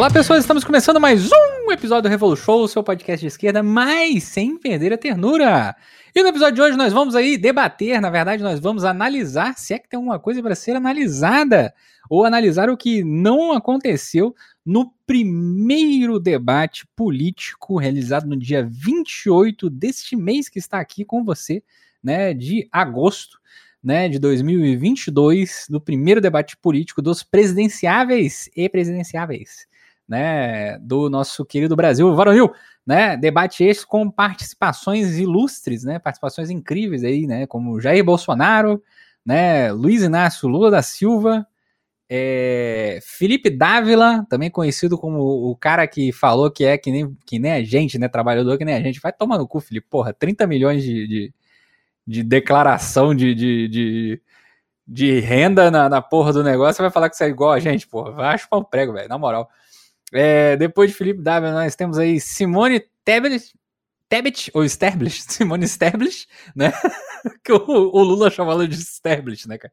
Olá pessoas, estamos começando mais um episódio do Revolu Show, seu podcast de esquerda, mas sem perder a ternura. E no episódio de hoje nós vamos aí debater, na verdade nós vamos analisar se é que tem alguma coisa para ser analisada, ou analisar o que não aconteceu no primeiro debate político realizado no dia 28 deste mês que está aqui com você, né, de agosto né, de 2022, do primeiro debate político dos presidenciáveis e presidenciáveis né, do nosso querido Brasil varonil, né, debate esse com participações ilustres, né, participações incríveis aí, né, como Jair Bolsonaro, né, Luiz Inácio Lula da Silva, é, Felipe Dávila, também conhecido como o cara que falou que é que nem, que nem a gente, né, trabalhador que nem a gente, vai tomar no cu, Felipe, porra, 30 milhões de, de, de declaração de, de, de, de renda na, na, porra do negócio, vai falar que você é igual a gente, porra, vai chupar um prego, velho, na moral. É, depois de Felipe W, nós temos aí Simone Tebet, Tebet ou Stablish, Simone Stablish, né? que o, o, Lula chama ela de Stablish, né, cara?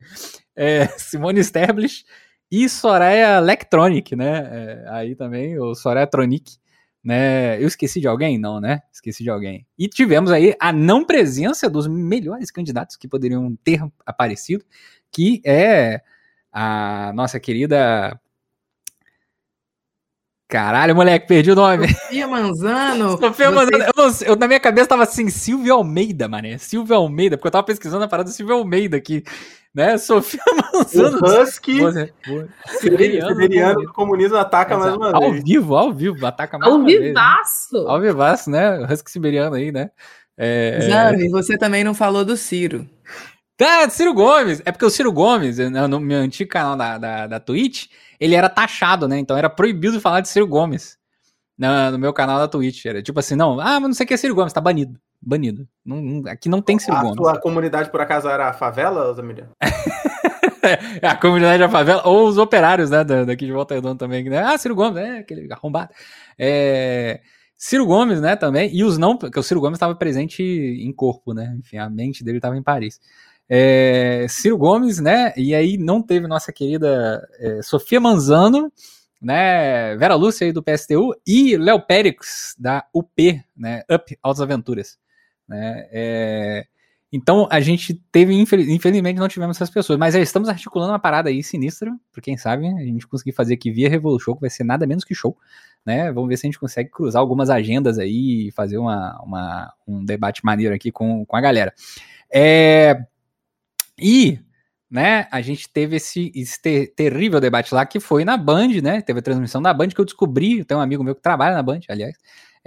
É, Simone Stablish e Soraya Electronic, né? É, aí também, o Soraya Tronic, né? Eu esqueci de alguém? Não, né? Esqueci de alguém. E tivemos aí a não presença dos melhores candidatos que poderiam ter aparecido, que é a nossa querida Caralho, moleque, perdi o nome. Sofia Manzano. Sofia Manzano. Eu, não, eu, na minha cabeça tava assim, Silvia Almeida, mané. Silvia Almeida, porque eu tava pesquisando a parada Silvia Almeida aqui. Né? Sofia Manzano. O Husky. Siberiano, Siberiano o comunismo ataca mais uma ao vez. Ao vivo, ao vivo, ataca mais ao uma vivaço. vez. Né? Ao vivaço, né? O Husky Siberiano aí, né? É... Zami, você também não falou do Ciro. Tá, Ciro Gomes. É porque o Ciro Gomes, no meu antigo canal da, da, da Twitch, ele era taxado, né? Então era proibido falar de Ciro Gomes no, no meu canal da Twitch. Era tipo assim, não, ah, mas não sei o que é Ciro Gomes, tá banido. Banido. Não, não, aqui não tem Ciro a Gomes. A sua comunidade, por acaso, era a favela, Zamília? a comunidade da favela, ou os operários, né, daqui de Volta Redonda também, né? Ah, Ciro Gomes, é, aquele arrombado. É, Ciro Gomes, né, também, e os não, porque o Ciro Gomes estava presente em corpo, né, enfim, a mente dele estava em Paris. É, Ciro Gomes, né? E aí não teve nossa querida é, Sofia Manzano, né? Vera Lúcia aí do PSTU e Léo Périx da UP, né? Up Altas Aventuras, né? É, então a gente teve, infelizmente, não tivemos essas pessoas, mas estamos articulando uma parada aí sinistra, por quem sabe, a gente conseguir fazer aqui via Revolution, que vai ser nada menos que show, né? Vamos ver se a gente consegue cruzar algumas agendas aí e fazer uma, uma um debate maneiro aqui com, com a galera. É, e, né, a gente teve esse, esse ter, terrível debate lá que foi na Band, né? Teve a transmissão da Band que eu descobri, tem um amigo meu que trabalha na Band, aliás,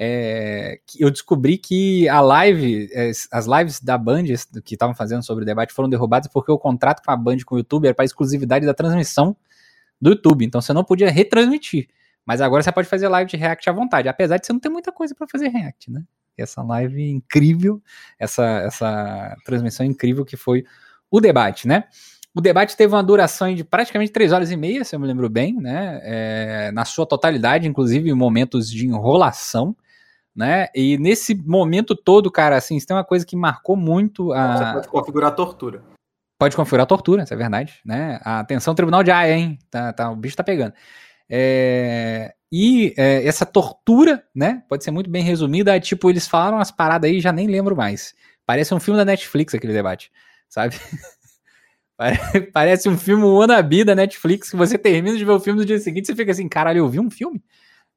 é, eu descobri que a live, é, as lives da Band que estavam fazendo sobre o debate foram derrubadas porque o contrato com a Band com o YouTube era para exclusividade da transmissão do YouTube, então você não podia retransmitir. Mas agora você pode fazer live de React à vontade, apesar de você não ter muita coisa para fazer React, né? Essa live incrível, essa, essa transmissão incrível que foi o debate, né? O debate teve uma duração de praticamente três horas e meia, se eu me lembro bem, né? É, na sua totalidade, inclusive momentos de enrolação, né? E nesse momento todo, cara, assim, isso tem uma coisa que marcou muito a. Você pode configurar tortura. Pode configurar tortura, isso é verdade, né? Atenção, tribunal de Haia, hein? Tá, tá, o bicho tá pegando. É, e é, essa tortura, né? Pode ser muito bem resumida. Tipo, eles falaram as paradas aí, já nem lembro mais. Parece um filme da Netflix aquele debate sabe? Parece um filme wannabe da Netflix que você termina de ver o filme no dia seguinte você fica assim, caralho, eu vi um filme?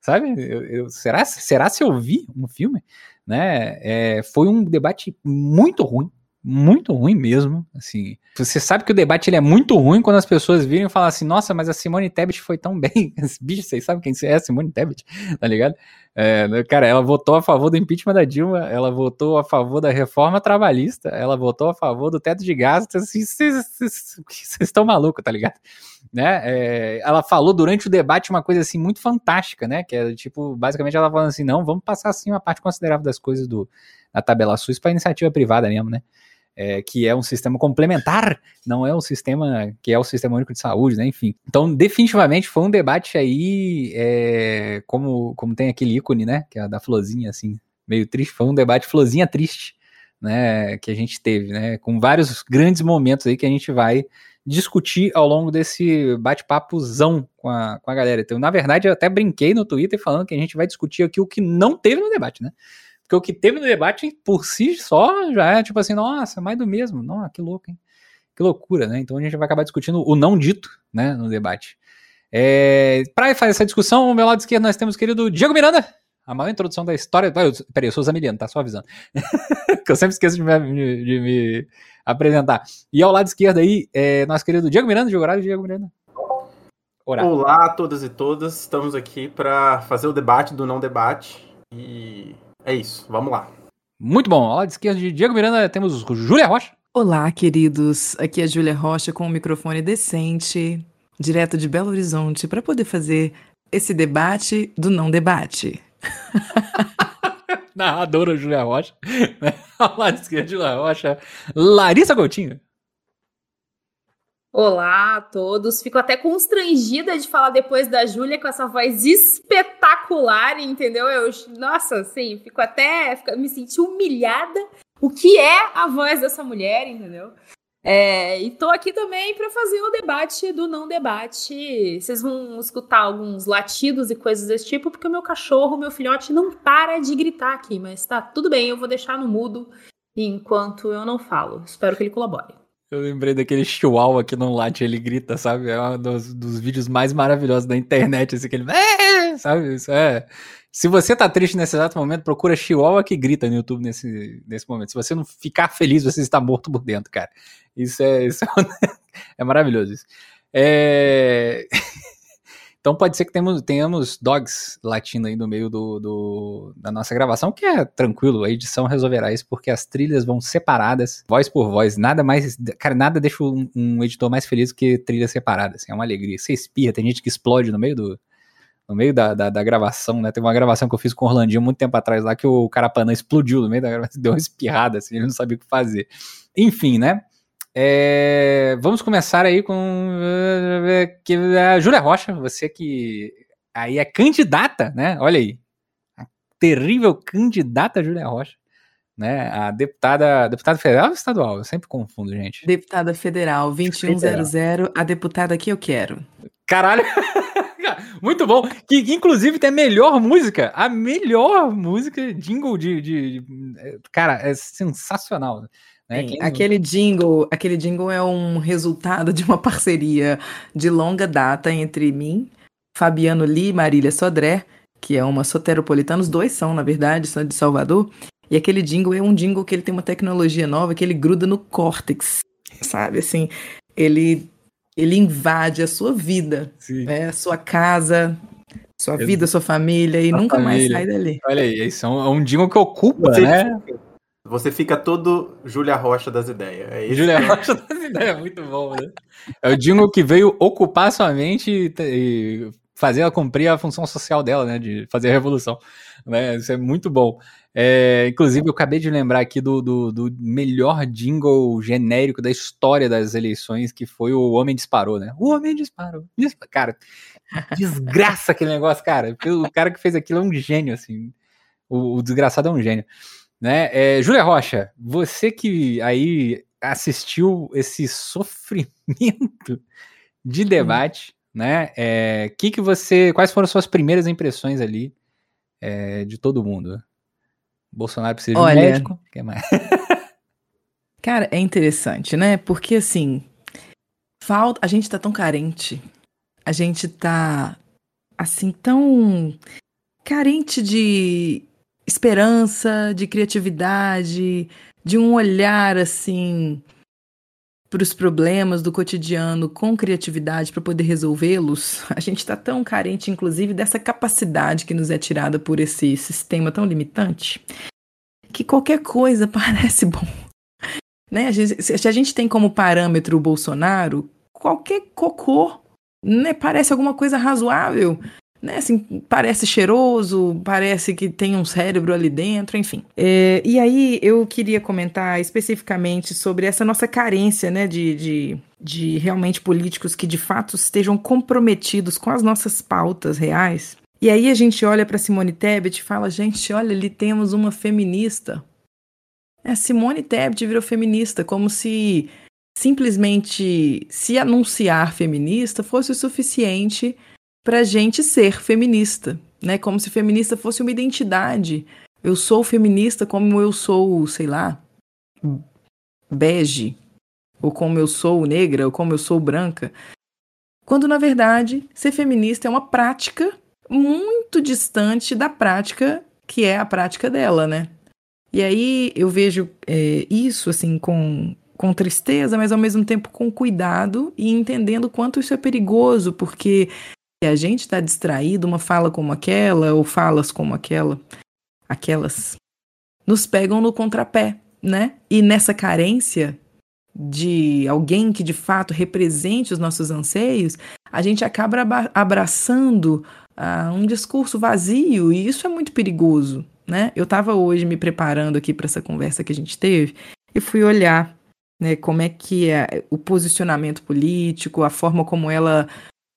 Sabe? Eu, eu, será, será se eu vi um filme? Né? É, foi um debate muito ruim, muito ruim mesmo, assim. Você sabe que o debate ele é muito ruim quando as pessoas virem e falam assim, nossa, mas a Simone Tebet foi tão bem. Bicho, vocês sabem quem é a Simone Tebet, tá ligado? É, cara, ela votou a favor do impeachment da Dilma, ela votou a favor da reforma trabalhista, ela votou a favor do teto de gastos, assim, vocês estão malucos, tá ligado? Né? É, ela falou durante o debate uma coisa assim muito fantástica, né? Que é tipo, basicamente ela falando assim, não, vamos passar assim uma parte considerável das coisas do, da tabela SUS para iniciativa privada mesmo, né? É, que é um sistema complementar, não é um sistema que é o sistema único de saúde, né? Enfim. Então, definitivamente foi um debate aí, é, como, como tem aquele ícone, né? Que é da florzinha, assim, meio triste. Foi um debate florzinha triste, né? Que a gente teve, né? Com vários grandes momentos aí que a gente vai discutir ao longo desse bate-papozão com a, com a galera. Então, na verdade, eu até brinquei no Twitter falando que a gente vai discutir aqui o que não teve no debate, né? Porque o que teve no debate, por si só, já é tipo assim, nossa, mais do mesmo. Nossa, que louco, hein? Que loucura, né? Então a gente vai acabar discutindo o não dito, né, no debate. É, para fazer essa discussão, ao meu lado esquerdo nós temos o querido Diego Miranda, a maior introdução da história. Peraí, eu sou Zamiliano, tá só avisando. que eu sempre esqueço de me, de, de me, apresentar. E ao lado esquerdo aí, é, nosso querido Diego Miranda, de horário Diego Miranda. Olá a todas e todas, estamos aqui para fazer o debate do não debate. E é isso, vamos lá. Muito bom. Ao lado esquerdo de Diego Miranda temos Júlia Rocha. Olá, queridos. Aqui é a Júlia Rocha com um microfone decente, direto de Belo Horizonte, para poder fazer esse debate do não debate. Narradora Júlia Rocha. Ao lado esquerdo, Júlia Rocha. Larissa Coutinho. Olá a todos. Fico até constrangida de falar depois da Júlia com essa voz espetacular, entendeu? Eu, nossa, assim, fico até. Fico, me senti humilhada. O que é a voz dessa mulher, entendeu? É, e tô aqui também para fazer o debate do não debate. Vocês vão escutar alguns latidos e coisas desse tipo, porque o meu cachorro, meu filhote, não para de gritar aqui, mas tá tudo bem, eu vou deixar no mudo enquanto eu não falo. Espero que ele colabore. Eu lembrei daquele chihuahua que não late, ele grita, sabe? É um dos, dos vídeos mais maravilhosos da internet, assim, que ele... Sabe? Isso é... Se você tá triste nesse exato momento, procura chihuahua que grita no YouTube nesse, nesse momento. Se você não ficar feliz, você está morto por dentro, cara. Isso é, isso é, é maravilhoso isso. É... Então pode ser que temos, tenhamos dogs latindo aí no meio do, do, da nossa gravação, que é tranquilo, a edição resolverá isso, porque as trilhas vão separadas, voz por voz, nada mais, cara, nada deixa um, um editor mais feliz que trilhas separadas, assim, é uma alegria, você espirra, tem gente que explode no meio do, no meio da, da, da, gravação, né, teve uma gravação que eu fiz com o Orlandinho muito tempo atrás lá, que o Carapanã explodiu no meio da gravação, deu uma espirrada, assim, ele não sabia o que fazer. Enfim, né, é, vamos começar aí com que a Júlia Rocha, você que aí é candidata, né? Olha aí, a terrível candidata Júlia Rocha, né? A deputada, deputada federal ou estadual? Eu sempre confundo, gente. Deputada federal 2100, federal. a deputada que eu quero. Caralho. Muito bom. Que, que, inclusive tem a melhor música. A melhor música, jingle de. de, de cara, é sensacional. Né? Sim, aquele jingle, aquele jingle é um resultado de uma parceria de longa data entre mim, Fabiano Lee e Marília Sodré, que é uma soteropolitana, os dois são, na verdade, são de Salvador. E aquele jingle é um jingle que ele tem uma tecnologia nova que ele gruda no córtex, sabe? Assim, ele ele invade a sua vida, né? a sua casa, sua vida, sua família e a nunca família. mais sai dali. Olha aí, isso é um, é um jingle que ocupa, Você né? Você fica todo Júlia Rocha das ideias. É Júlia Rocha das ideias, muito bom, né? É o jingle que veio ocupar sua mente e, e fazer ela cumprir a função social dela, né? De fazer a revolução. Né? Isso é muito bom. É, inclusive, eu acabei de lembrar aqui do, do, do, melhor jingle genérico da história das eleições, que foi o Homem Disparou, né? O Homem Disparou. Cara, desgraça aquele negócio, cara. O cara que fez aquilo é um gênio, assim. O, o desgraçado é um gênio. Né? É, Júlia Rocha, você que aí assistiu esse sofrimento de debate, hum. né? É, que que você, quais foram suas primeiras impressões ali é, de todo mundo? Bolsonaro precisa Olha, de um médico? Que mais? cara, é interessante, né? Porque assim, falta, a gente tá tão carente, a gente tá assim tão carente de esperança, de criatividade, de um olhar assim para os problemas do cotidiano com criatividade para poder resolvê-los, a gente está tão carente, inclusive, dessa capacidade que nos é tirada por esse sistema tão limitante, que qualquer coisa parece bom. Né? Se a gente tem como parâmetro o Bolsonaro, qualquer cocô né, parece alguma coisa razoável né, assim, parece cheiroso, parece que tem um cérebro ali dentro, enfim. É, e aí eu queria comentar especificamente sobre essa nossa carência, né, de, de, de realmente políticos que de fato estejam comprometidos com as nossas pautas reais. E aí a gente olha para Simone Tebet e fala, gente, olha, ali temos uma feminista. É, Simone Tebet virou feminista, como se simplesmente se anunciar feminista fosse o suficiente para gente ser feminista, né? Como se feminista fosse uma identidade. Eu sou feminista como eu sou, sei lá, bege, ou como eu sou negra, ou como eu sou branca. Quando na verdade ser feminista é uma prática muito distante da prática que é a prática dela, né? E aí eu vejo é, isso assim com, com tristeza, mas ao mesmo tempo com cuidado e entendendo quanto isso é perigoso, porque se a gente está distraído, uma fala como aquela ou falas como aquela, aquelas nos pegam no contrapé, né? E nessa carência de alguém que de fato represente os nossos anseios, a gente acaba abraçando uh, um discurso vazio e isso é muito perigoso, né? Eu estava hoje me preparando aqui para essa conversa que a gente teve e fui olhar, né, como é que é o posicionamento político, a forma como ela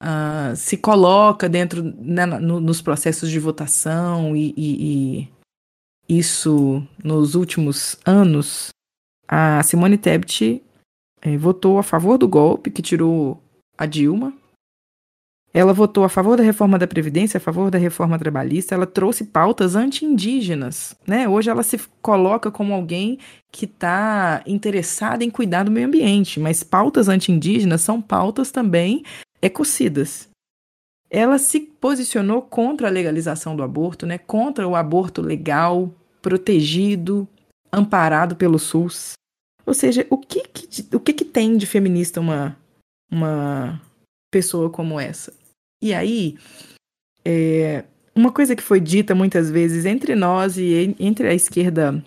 uh, se coloca dentro né, no, nos processos de votação e, e, e isso nos últimos anos. A Simone Tebet eh, votou a favor do golpe que tirou a Dilma, ela votou a favor da reforma da Previdência, a favor da reforma trabalhista, ela trouxe pautas anti-indígenas. Né? Hoje ela se coloca como alguém que está interessada em cuidar do meio ambiente, mas pautas anti-indígenas são pautas também ecocidas. Ela se posicionou contra a legalização do aborto, né? contra o aborto legal, protegido, amparado pelo SUS. Ou seja, o que, que o que, que tem de feminista uma, uma pessoa como essa? E aí, é, uma coisa que foi dita muitas vezes entre nós e entre a esquerda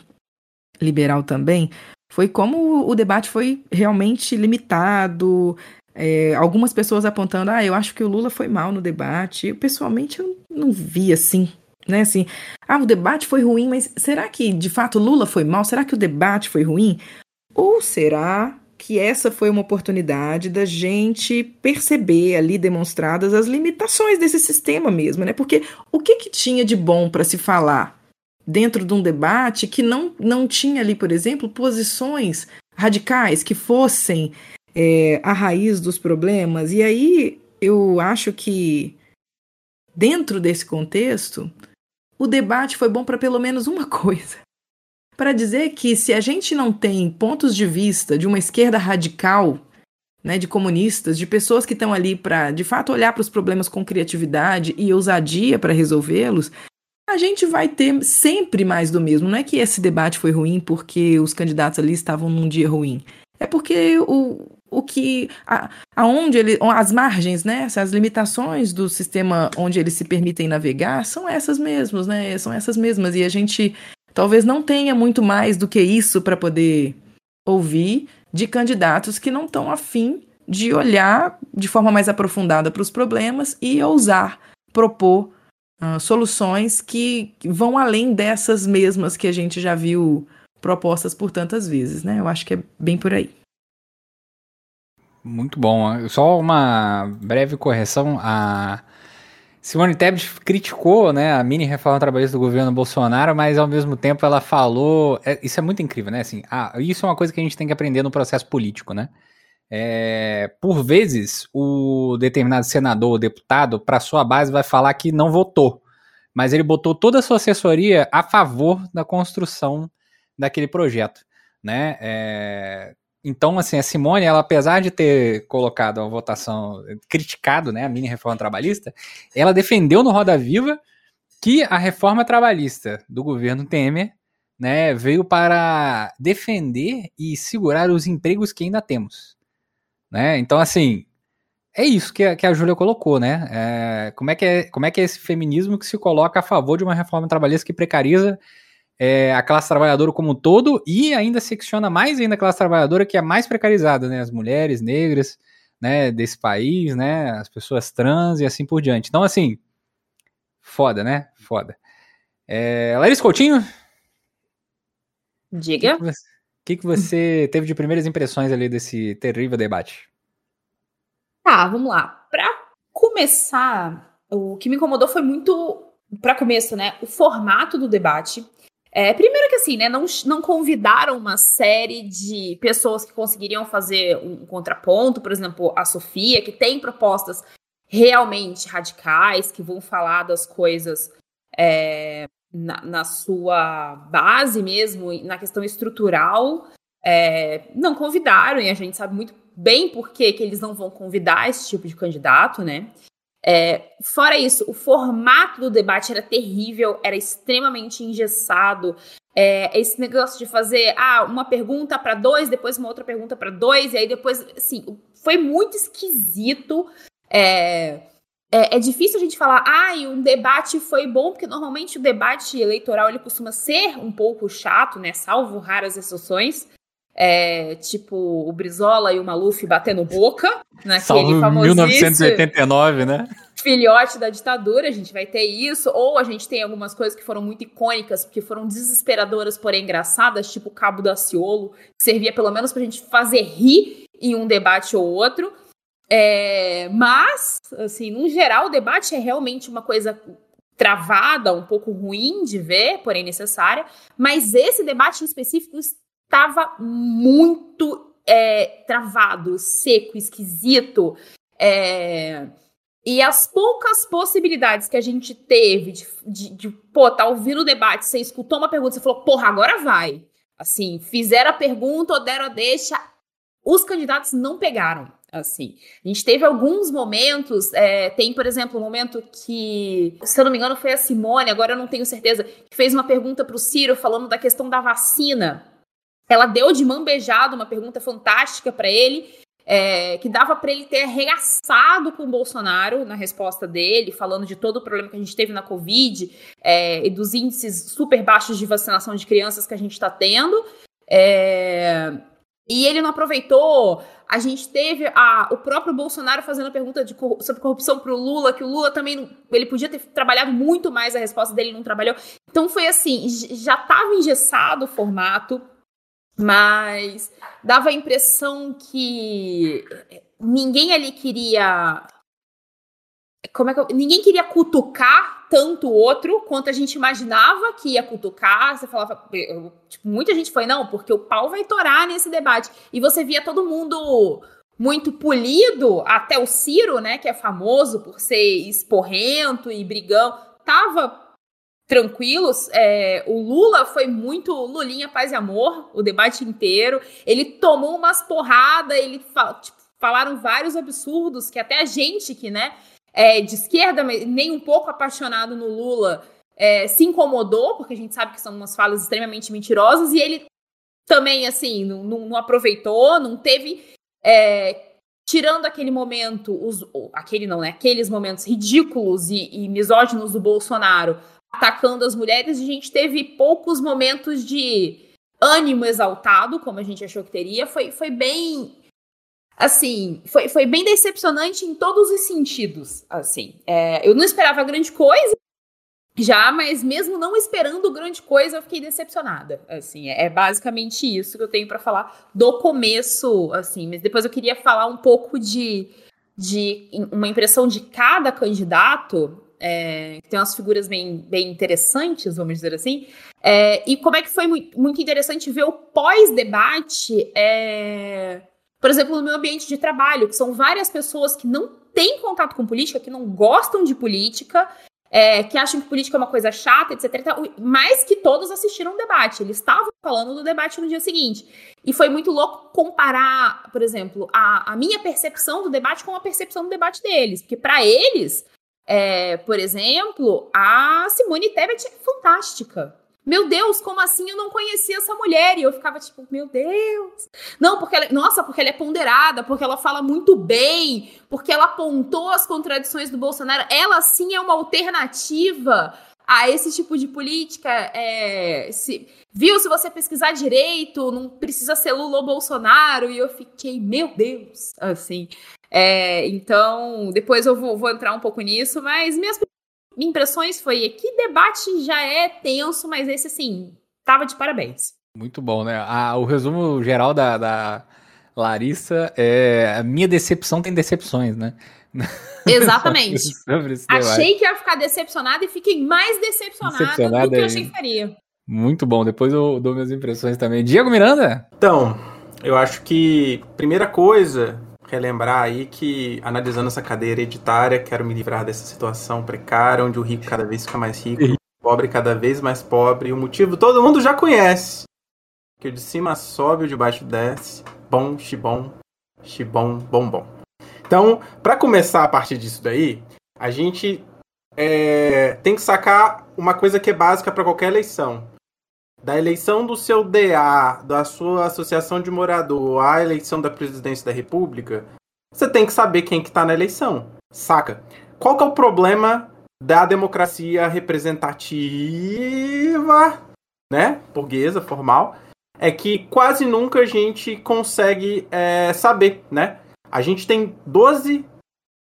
liberal também foi como o debate foi realmente limitado. É, algumas pessoas apontando, ah, eu acho que o Lula foi mal no debate. Eu, pessoalmente, eu não vi assim, né? Assim, ah, o debate foi ruim, mas será que de fato Lula foi mal? Será que o debate foi ruim? Ou será que essa foi uma oportunidade da gente perceber ali demonstradas as limitações desse sistema mesmo, né? Porque o que, que tinha de bom para se falar dentro de um debate que não, não tinha ali, por exemplo, posições radicais que fossem é, a raiz dos problemas? E aí eu acho que dentro desse contexto o debate foi bom para pelo menos uma coisa para dizer que se a gente não tem pontos de vista de uma esquerda radical, né, de comunistas, de pessoas que estão ali para, de fato, olhar para os problemas com criatividade e ousadia para resolvê-los, a gente vai ter sempre mais do mesmo. Não é que esse debate foi ruim porque os candidatos ali estavam num dia ruim. É porque o, o que a, aonde ele, as margens, né, as limitações do sistema onde eles se permitem navegar são essas mesmas, né? São essas mesmas e a gente talvez não tenha muito mais do que isso para poder ouvir de candidatos que não estão afim de olhar de forma mais aprofundada para os problemas e ousar propor uh, soluções que vão além dessas mesmas que a gente já viu propostas por tantas vezes, né? Eu acho que é bem por aí. Muito bom. Só uma breve correção. A Simone Tebet criticou né, a mini reforma trabalhista do governo Bolsonaro, mas ao mesmo tempo ela falou. É, isso é muito incrível, né? Assim, ah, isso é uma coisa que a gente tem que aprender no processo político, né? É, por vezes, o determinado senador ou deputado, para sua base, vai falar que não votou, mas ele botou toda a sua assessoria a favor da construção daquele projeto. Né? É, então, assim, a Simone, ela, apesar de ter colocado a votação, criticado né, a mini reforma trabalhista, ela defendeu no Roda Viva que a reforma trabalhista do governo Temer né, veio para defender e segurar os empregos que ainda temos. Né? Então, assim, é isso que a, que a Júlia colocou, né? É, como, é que é, como é que é esse feminismo que se coloca a favor de uma reforma trabalhista que precariza é, a classe trabalhadora como um todo e ainda secciona mais ainda a classe trabalhadora que é mais precarizada, né? As mulheres negras, né, desse país, né, as pessoas trans e assim por diante. Então, assim, foda, né? Foda. É, Larissa Coutinho? Diga. O que, que, que, você teve de primeiras impressões ali desse terrível debate? Tá, vamos lá. Para começar, o que me incomodou foi muito, para começo, né, o formato do debate. É, primeiro que assim, né, não, não convidaram uma série de pessoas que conseguiriam fazer um contraponto, por exemplo, a Sofia, que tem propostas realmente radicais, que vão falar das coisas é, na, na, sua base mesmo, na questão estrutural, é, não convidaram, e a gente sabe muito bem por que, que eles não vão convidar esse tipo de candidato, né? É, fora isso, o formato do debate era terrível, era extremamente engessado. É, esse negócio de fazer ah, uma pergunta para dois, depois uma outra pergunta para dois, e aí depois, assim, foi muito esquisito. É, é, é, difícil a gente falar, ah, e um debate foi bom, porque normalmente o debate eleitoral ele costuma ser um pouco chato, né? Salvo raras exceções. É, tipo o Brizola e o Maluf batendo boca, naquele Salvo famosíssimo 1989, né? Filhote da ditadura, a gente vai ter isso, ou a gente tem algumas coisas que foram muito icônicas, porque foram desesperadoras, porém engraçadas, tipo o Cabo da Ciolo, que servia pelo menos pra gente fazer rir em um debate ou outro. É, mas, assim, no geral, o debate é realmente uma coisa travada, um pouco ruim de ver, porém necessária. Mas esse debate em específico estava muito é, travado, seco, esquisito. É, e as poucas possibilidades que a gente teve de, de, de, pô, tá ouvindo o debate, você escutou uma pergunta, você falou, porra, agora vai. Assim, fizeram a pergunta ou deram a deixa, os candidatos não pegaram. Assim, a gente teve alguns momentos, é, tem, por exemplo, um momento que, se eu não me engano, foi a Simone, agora eu não tenho certeza, que fez uma pergunta para o Ciro falando da questão da vacina. Ela deu de mão beijada uma pergunta fantástica para ele, é, que dava para ele ter arregaçado com o Bolsonaro na resposta dele, falando de todo o problema que a gente teve na Covid é, e dos índices super baixos de vacinação de crianças que a gente está tendo. É, e ele não aproveitou. A gente teve a, o próprio Bolsonaro fazendo pergunta de, sobre corrupção para o Lula, que o Lula também ele podia ter trabalhado muito mais, a resposta dele não trabalhou. Então foi assim, já estava engessado o formato. Mas dava a impressão que ninguém ali queria. Como é que eu... Ninguém queria cutucar tanto o outro quanto a gente imaginava que ia cutucar. Você falava. Tipo, muita gente foi, não, porque o pau vai torar nesse debate. E você via todo mundo muito polido, até o Ciro, né, que é famoso por ser esporrento e brigão, tava tranquilos. É, o Lula foi muito Lulinha paz e amor o debate inteiro. Ele tomou umas porradas, ele tipo, falaram vários absurdos que até a gente que, né, é de esquerda, nem um pouco apaixonado no Lula, é, se incomodou, porque a gente sabe que são umas falas extremamente mentirosas, e ele também, assim, não, não, não aproveitou, não teve. É, tirando aquele momento, os, aquele não, né? Aqueles momentos ridículos e, e misóginos do Bolsonaro atacando as mulheres, a gente teve poucos momentos de ânimo exaltado, como a gente achou que teria. Foi, foi bem. Assim, foi, foi bem decepcionante em todos os sentidos. Assim, é, eu não esperava grande coisa, já, mas mesmo não esperando grande coisa, eu fiquei decepcionada. Assim, é, é basicamente isso que eu tenho para falar do começo, assim. Mas depois eu queria falar um pouco de, de uma impressão de cada candidato é, tem umas figuras bem, bem interessantes, vamos dizer assim. É, e como é que foi muito, muito interessante ver o pós-debate, é, por exemplo, no meu ambiente de trabalho, que são várias pessoas que não têm contato com política, que não gostam de política, é, que acham que política é uma coisa chata, etc. Mas que todos assistiram o debate. Eles estavam falando do debate no dia seguinte. E foi muito louco comparar, por exemplo, a, a minha percepção do debate com a percepção do debate deles. Porque para eles, é, por exemplo, a Simone Tebet é fantástica. Meu Deus, como assim eu não conhecia essa mulher? E eu ficava tipo, meu Deus. Não, porque ela, nossa, porque ela é ponderada, porque ela fala muito bem, porque ela apontou as contradições do Bolsonaro. Ela sim é uma alternativa a esse tipo de política. É, se, viu? Se você pesquisar direito, não precisa ser Lula ou Bolsonaro. E eu fiquei, meu Deus, assim. É, então, depois eu vou, vou, entrar um pouco nisso, mas minhas impressões foi que debate já é tenso, mas esse, assim, tava de parabéns. Muito bom, né? Ah, o resumo geral da, da Larissa é a minha decepção tem decepções, né? Exatamente. Achei que ia ficar decepcionada e fiquei mais decepcionada, decepcionada do que eu achei que faria. Muito bom. Depois eu dou minhas impressões também. Diego Miranda? Então, eu acho que primeira coisa relembrar aí que, analisando essa cadeia hereditária, quero me livrar dessa situação precária, onde o rico cada vez fica mais rico, o pobre cada vez mais pobre. E o motivo todo mundo já conhece. Que o de cima sobe, o de baixo desce. Bom, xibom, xibom, bom, bom. Então, para começar a partir disso daí, a gente é, tem que sacar uma coisa que é básica para qualquer eleição. Da eleição do seu DA, da sua associação de morador, à eleição da presidência da República, você tem que saber quem que tá na eleição, saca? Qual que é o problema da democracia representativa, né, burguesa, formal, é que quase nunca a gente consegue é, saber, né? A gente tem 12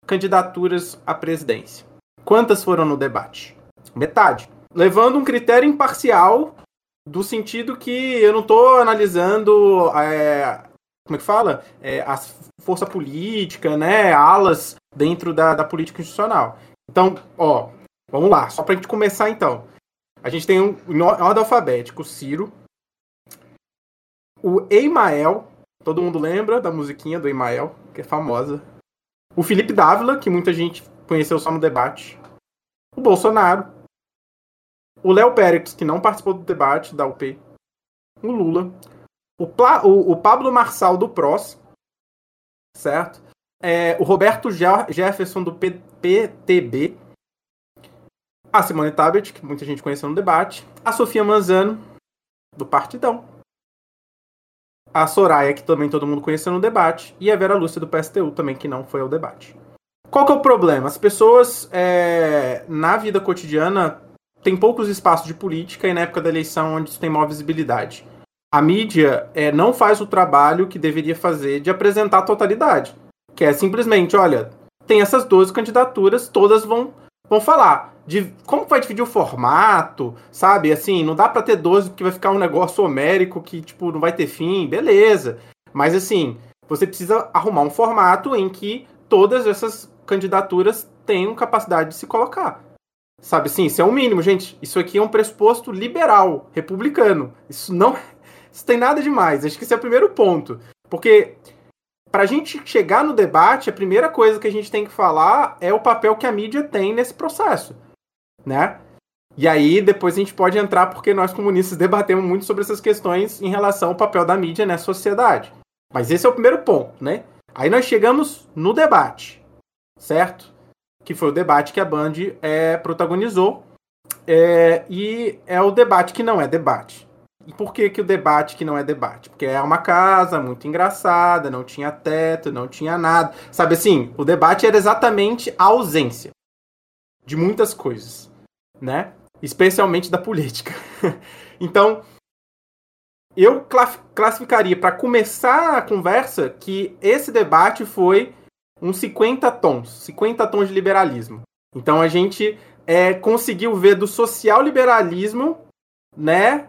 candidaturas à presidência. Quantas foram no debate? Metade. Levando um critério imparcial do sentido que eu não estou analisando é, como é que fala? É, a força política, né? Alas dentro da, da política institucional. Então, ó, vamos lá, só para a gente começar então. A gente tem um, em ordem alfabética o Ciro, o Eimael, todo mundo lembra da musiquinha do Eimael, que é famosa. O Felipe Dávila, que muita gente conheceu só no debate. O Bolsonaro. O Léo Pérez, que não participou do debate da UP. O Lula. O, Pla, o, o Pablo Marçal do PROS. Certo? É, o Roberto Jefferson do P, PTB. A Simone Tabet, que muita gente conheceu no debate. A Sofia Manzano, do Partidão a Soraya, que também todo mundo conheceu no debate, e a Vera Lúcia do PSTU também, que não foi ao debate. Qual que é o problema? As pessoas, é, na vida cotidiana, têm poucos espaços de política e na época da eleição onde isso tem maior visibilidade. A mídia é, não faz o trabalho que deveria fazer de apresentar a totalidade. Que é simplesmente, olha, tem essas 12 candidaturas, todas vão, vão falar de como vai dividir o formato, sabe? Assim, não dá para ter 12 porque vai ficar um negócio homérico que, tipo, não vai ter fim, beleza. Mas, assim, você precisa arrumar um formato em que todas essas candidaturas tenham capacidade de se colocar. Sabe assim, isso é o mínimo, gente. Isso aqui é um pressuposto liberal, republicano. Isso não. Isso tem nada demais. Acho que esse é o primeiro ponto. Porque para a gente chegar no debate, a primeira coisa que a gente tem que falar é o papel que a mídia tem nesse processo né? E aí depois a gente pode entrar porque nós comunistas debatemos muito sobre essas questões em relação ao papel da mídia nessa sociedade. Mas esse é o primeiro ponto, né? Aí nós chegamos no debate, certo? Que foi o debate que a Band é, protagonizou. É, e é o debate que não é debate. E por que, que o debate que não é debate? Porque é uma casa muito engraçada, não tinha teto, não tinha nada. Sabe assim, o debate era exatamente a ausência de muitas coisas né? Especialmente da política. então, eu classificaria para começar a conversa que esse debate foi uns 50 tons, 50 tons de liberalismo. Então a gente é, conseguiu ver do social liberalismo, né,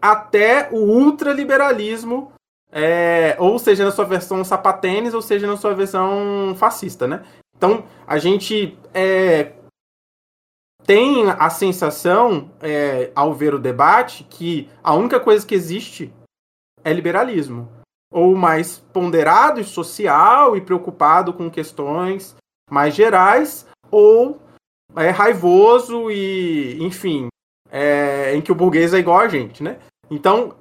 até o ultraliberalismo, é, ou seja, na sua versão sapatênis, ou seja, na sua versão fascista, né? Então a gente é, tem a sensação, é, ao ver o debate, que a única coisa que existe é liberalismo. Ou mais ponderado e social e preocupado com questões mais gerais, ou é raivoso e, enfim, é, em que o burguês é igual a gente, né? Então,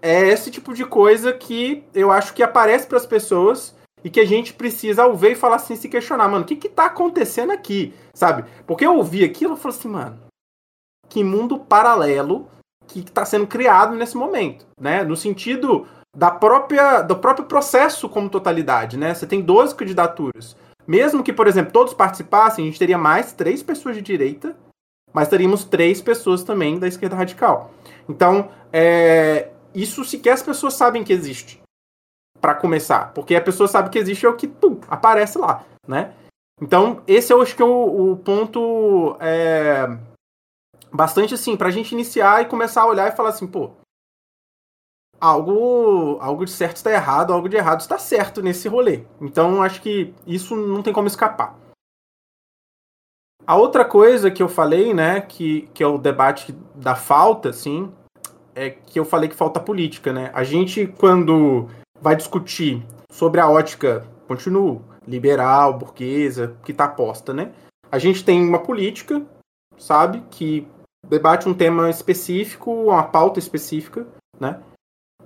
é esse tipo de coisa que eu acho que aparece para as pessoas e que a gente precisa, ao ver e falar assim, se questionar, mano, o que que tá acontecendo aqui, sabe? Porque eu ouvi aquilo e falei assim, mano, que mundo paralelo que está sendo criado nesse momento, né? No sentido da própria, do próprio processo como totalidade, né? Você tem 12 candidaturas. Mesmo que, por exemplo, todos participassem, a gente teria mais três pessoas de direita, mas teríamos três pessoas também da esquerda radical. Então, é, isso sequer as pessoas sabem que existe para começar, porque a pessoa sabe que existe é o que pum, aparece lá, né? Então, esse eu acho que é o, o ponto é, bastante assim, pra gente iniciar e começar a olhar e falar assim, pô, algo, algo de certo está errado, algo de errado está certo nesse rolê. Então, acho que isso não tem como escapar. A outra coisa que eu falei, né, que, que é o debate da falta, assim, é que eu falei que falta política, né? A gente, quando vai discutir sobre a ótica, continuo, liberal, burguesa, que está posta, né? A gente tem uma política, sabe, que debate um tema específico, uma pauta específica, né?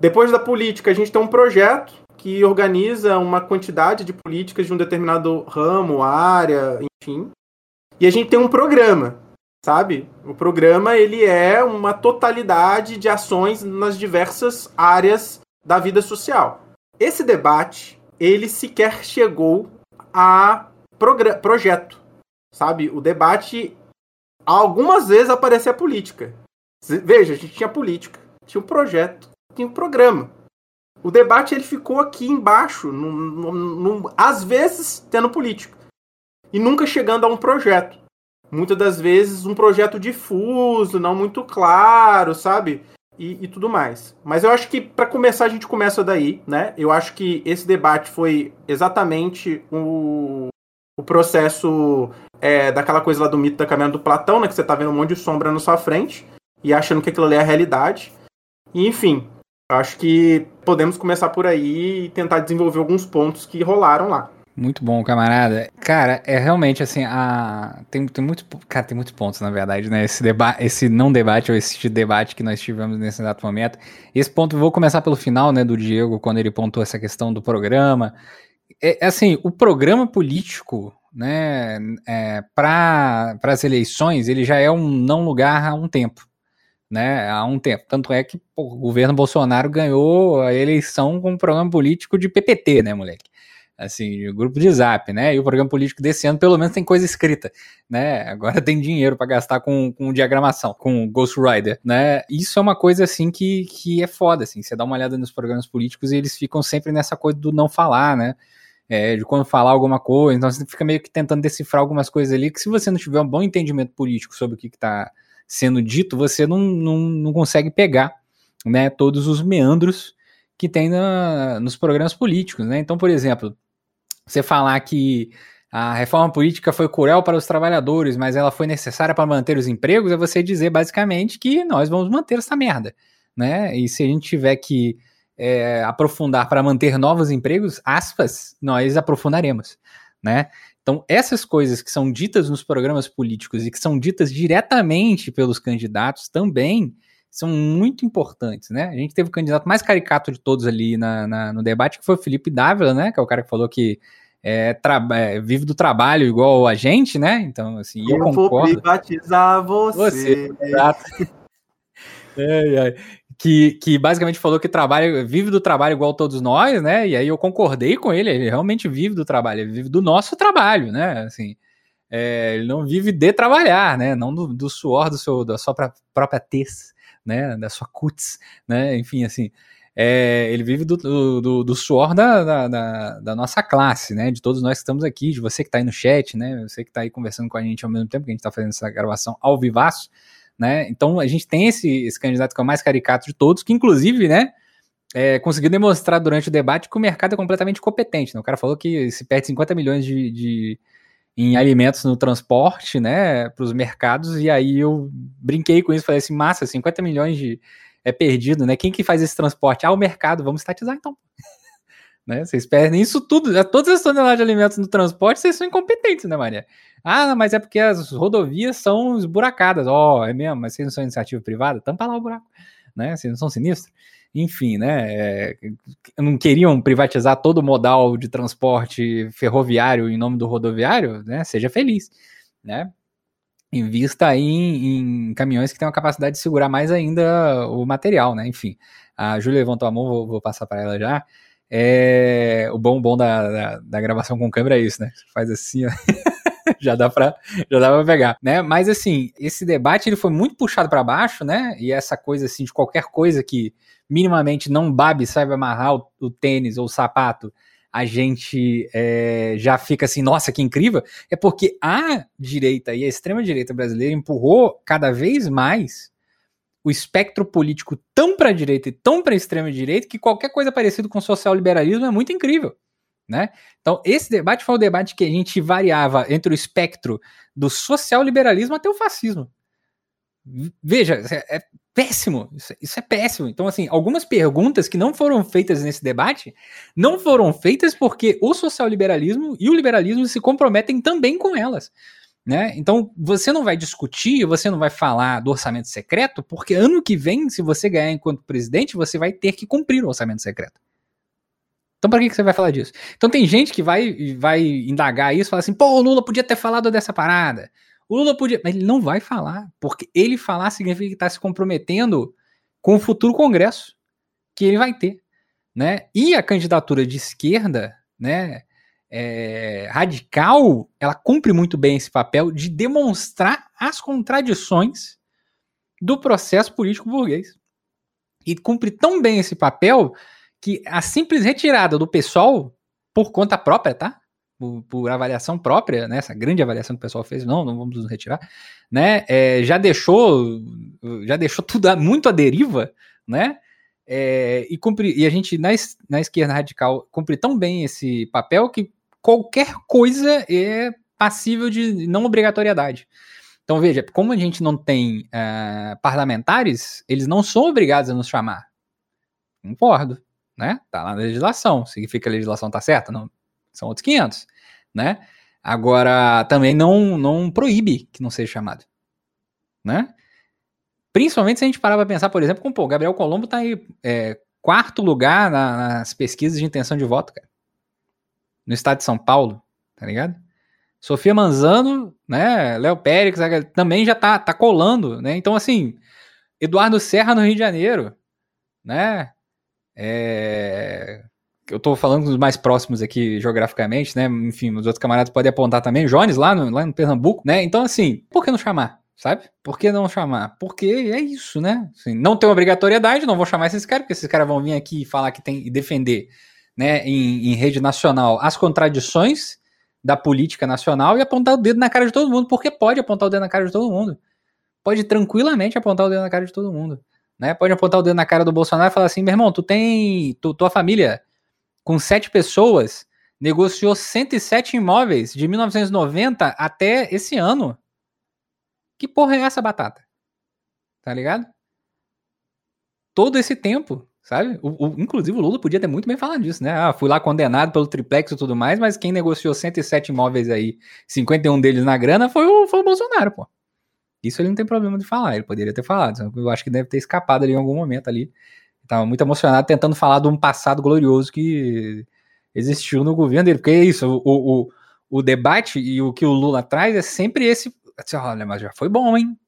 Depois da política, a gente tem um projeto que organiza uma quantidade de políticas de um determinado ramo, área, enfim. E a gente tem um programa, sabe? O programa ele é uma totalidade de ações nas diversas áreas da vida social. Esse debate, ele sequer chegou a projeto, sabe? O debate algumas vezes aparecia a política. Veja, a gente tinha política, tinha um projeto, tinha um programa. O debate ele ficou aqui embaixo, às vezes tendo política e nunca chegando a um projeto. Muitas das vezes um projeto difuso, não muito claro, sabe? E, e tudo mais. Mas eu acho que para começar a gente começa daí, né? Eu acho que esse debate foi exatamente o, o processo é, daquela coisa lá do mito da caminhada do Platão, né? Que você tá vendo um monte de sombra na sua frente e achando que aquilo ali é a realidade. E, enfim, acho que podemos começar por aí e tentar desenvolver alguns pontos que rolaram lá. Muito bom, camarada. Cara, é realmente assim, a... tem, tem muito. Cara, tem muitos pontos, na verdade, né? Esse, deba... esse não debate ou esse debate que nós tivemos nesse exato momento. Esse ponto, vou começar pelo final, né, do Diego, quando ele pontuou essa questão do programa. É, assim, o programa político, né, é, para as eleições, ele já é um não lugar há um tempo né, há um tempo. Tanto é que pô, o governo Bolsonaro ganhou a eleição com um programa político de PPT, né, moleque? Assim, grupo de zap, né? E o programa político desse ano, pelo menos, tem coisa escrita, né? Agora tem dinheiro para gastar com, com diagramação, com Ghost Rider, né? Isso é uma coisa, assim, que, que é foda, assim. Você dá uma olhada nos programas políticos e eles ficam sempre nessa coisa do não falar, né? É, de quando falar alguma coisa, então você fica meio que tentando decifrar algumas coisas ali, que se você não tiver um bom entendimento político sobre o que, está sendo dito, você não, não, não consegue pegar né, todos os meandros que tem na, nos programas políticos. Né? Então, por exemplo, você falar que a reforma política foi cruel para os trabalhadores, mas ela foi necessária para manter os empregos, é você dizer basicamente que nós vamos manter essa merda. Né? E se a gente tiver que é, aprofundar para manter novos empregos, aspas, nós aprofundaremos. Né? Então, essas coisas que são ditas nos programas políticos e que são ditas diretamente pelos candidatos também são muito importantes, né? A gente teve o candidato mais caricato de todos ali na, na no debate, que foi o Felipe Dávila, né? Que é o cara que falou que é, é, vive do trabalho igual a gente, né? Então, assim, eu, eu concordo. vou privatizar você. você exato. é, é que, que basicamente falou que trabalha, vive do trabalho igual todos nós, né? E aí eu concordei com ele, ele realmente vive do trabalho, ele vive do nosso trabalho, né? Assim, é, ele não vive de trabalhar, né? Não do, do suor do seu, da sua própria tez, né? Da sua cutis, né? Enfim, assim, é, ele vive do, do, do suor da, da, da, da, nossa classe, né? De todos nós que estamos aqui, de você que está aí no chat, né? Você que está aí conversando com a gente ao mesmo tempo que a gente está fazendo essa gravação ao vivaço né? Então a gente tem esse, esse candidato que é o mais caricato de todos, que inclusive, né, é, conseguiu demonstrar durante o debate que o mercado é completamente competente. Né? O cara falou que se perde 50 milhões de, de em alimentos no transporte, né, para os mercados, e aí eu brinquei com isso, falei assim, massa, 50 milhões de é perdido, né? Quem que faz esse transporte? Ah, o mercado, vamos estatizar então. Né? Vocês perdem isso tudo, todas as toneladas de alimentos no transporte, vocês são incompetentes, né, Maria? Ah, mas é porque as rodovias são esburacadas. Ó, oh, é mesmo, mas vocês não são iniciativa privada? Tampa lá o buraco, né? Vocês não são sinistros? Enfim, né? É, não queriam privatizar todo o modal de transporte ferroviário em nome do rodoviário, né? Seja feliz, né? Invista aí em, em caminhões que têm uma capacidade de segurar mais ainda o material, né? Enfim, a Júlia levantou a mão, vou, vou passar para ela já. É, o bom bom da, da, da, gravação com câmera é isso, né? Faz assim, ó. já dá para já dá para pegar, né? Mas assim, esse debate ele foi muito puxado para baixo, né? E essa coisa assim de qualquer coisa que minimamente não babe saiba amarrar o, o tênis ou o sapato, a gente é, já fica assim, nossa, que incrível, é porque a direita e a extrema direita brasileira empurrou cada vez mais o espectro político tão para a direita e tão para a extrema direita que qualquer coisa parecida com social liberalismo é muito incrível. Né? Então, esse debate foi o debate que a gente variava entre o espectro do social liberalismo até o fascismo. Veja, é, é péssimo. Isso, isso, é péssimo. Então, assim, algumas perguntas que não foram feitas nesse debate não foram feitas porque o social-liberalismo e o liberalismo se comprometem também com elas. Né? Então, você não vai discutir, você não vai falar do orçamento secreto, porque ano que vem, se você ganhar enquanto presidente, você vai ter que cumprir o orçamento secreto. Então, para que, que você vai falar disso? Então, tem gente que vai, vai indagar isso falar assim: pô, o Lula podia ter falado dessa parada. O Lula podia. Mas ele não vai falar, porque ele falar significa que está se comprometendo com o futuro Congresso que ele vai ter. Né? E a candidatura de esquerda, né, é, radical, ela cumpre muito bem esse papel de demonstrar as contradições do processo político burguês. E cumpre tão bem esse papel que a simples retirada do pessoal por conta própria, tá? por, por, avaliação própria, né, essa grande avaliação que o pessoal fez, não, não vamos nos retirar, né, é, já deixou, já deixou tudo muito à deriva, né, é, e, cumpri, e a gente na, na esquerda radical cumpre tão bem esse papel que qualquer coisa é passível de não obrigatoriedade. Então veja, como a gente não tem uh, parlamentares, eles não são obrigados a nos chamar. Concordo, né? Tá lá na legislação. Significa que a legislação tá certa? Não. São outros 500 né? Agora, também não, não proíbe que não seja chamado, né? Principalmente se a gente parar para pensar, por exemplo, com o Gabriel Colombo tá aí é, quarto lugar na, nas pesquisas de intenção de voto, cara. No estado de São Paulo, tá ligado? Sofia Manzano, né, Léo Pérez também já tá, tá colando, né? Então, assim, Eduardo Serra no Rio de Janeiro, né? É eu tô falando dos mais próximos aqui geograficamente, né? Enfim, os outros camaradas podem apontar também. Jones, lá no, lá no Pernambuco, né? Então, assim, por que não chamar? Sabe? Por que não chamar? Porque é isso, né? Assim, não tem obrigatoriedade, não vou chamar esses caras, porque esses caras vão vir aqui e falar que tem e defender, né, em, em rede nacional as contradições da política nacional e apontar o dedo na cara de todo mundo, porque pode apontar o dedo na cara de todo mundo. Pode tranquilamente apontar o dedo na cara de todo mundo. Né? Pode apontar o dedo na cara do Bolsonaro e falar assim: meu irmão, tu tem. Tu, tua família com sete pessoas, negociou 107 imóveis de 1990 até esse ano. Que porra é essa batata? Tá ligado? Todo esse tempo, sabe? O, o, inclusive o Lula podia ter muito bem falado disso, né? Ah, fui lá condenado pelo triplex e tudo mais, mas quem negociou 107 imóveis aí, 51 deles na grana, foi o, foi o Bolsonaro, pô. Isso ele não tem problema de falar, ele poderia ter falado. Eu acho que deve ter escapado ali em algum momento ali Estava muito emocionado tentando falar de um passado glorioso que existiu no governo dele. Porque é isso, o, o, o debate e o que o Lula traz é sempre esse. Assim, olha, mas já foi bom, hein?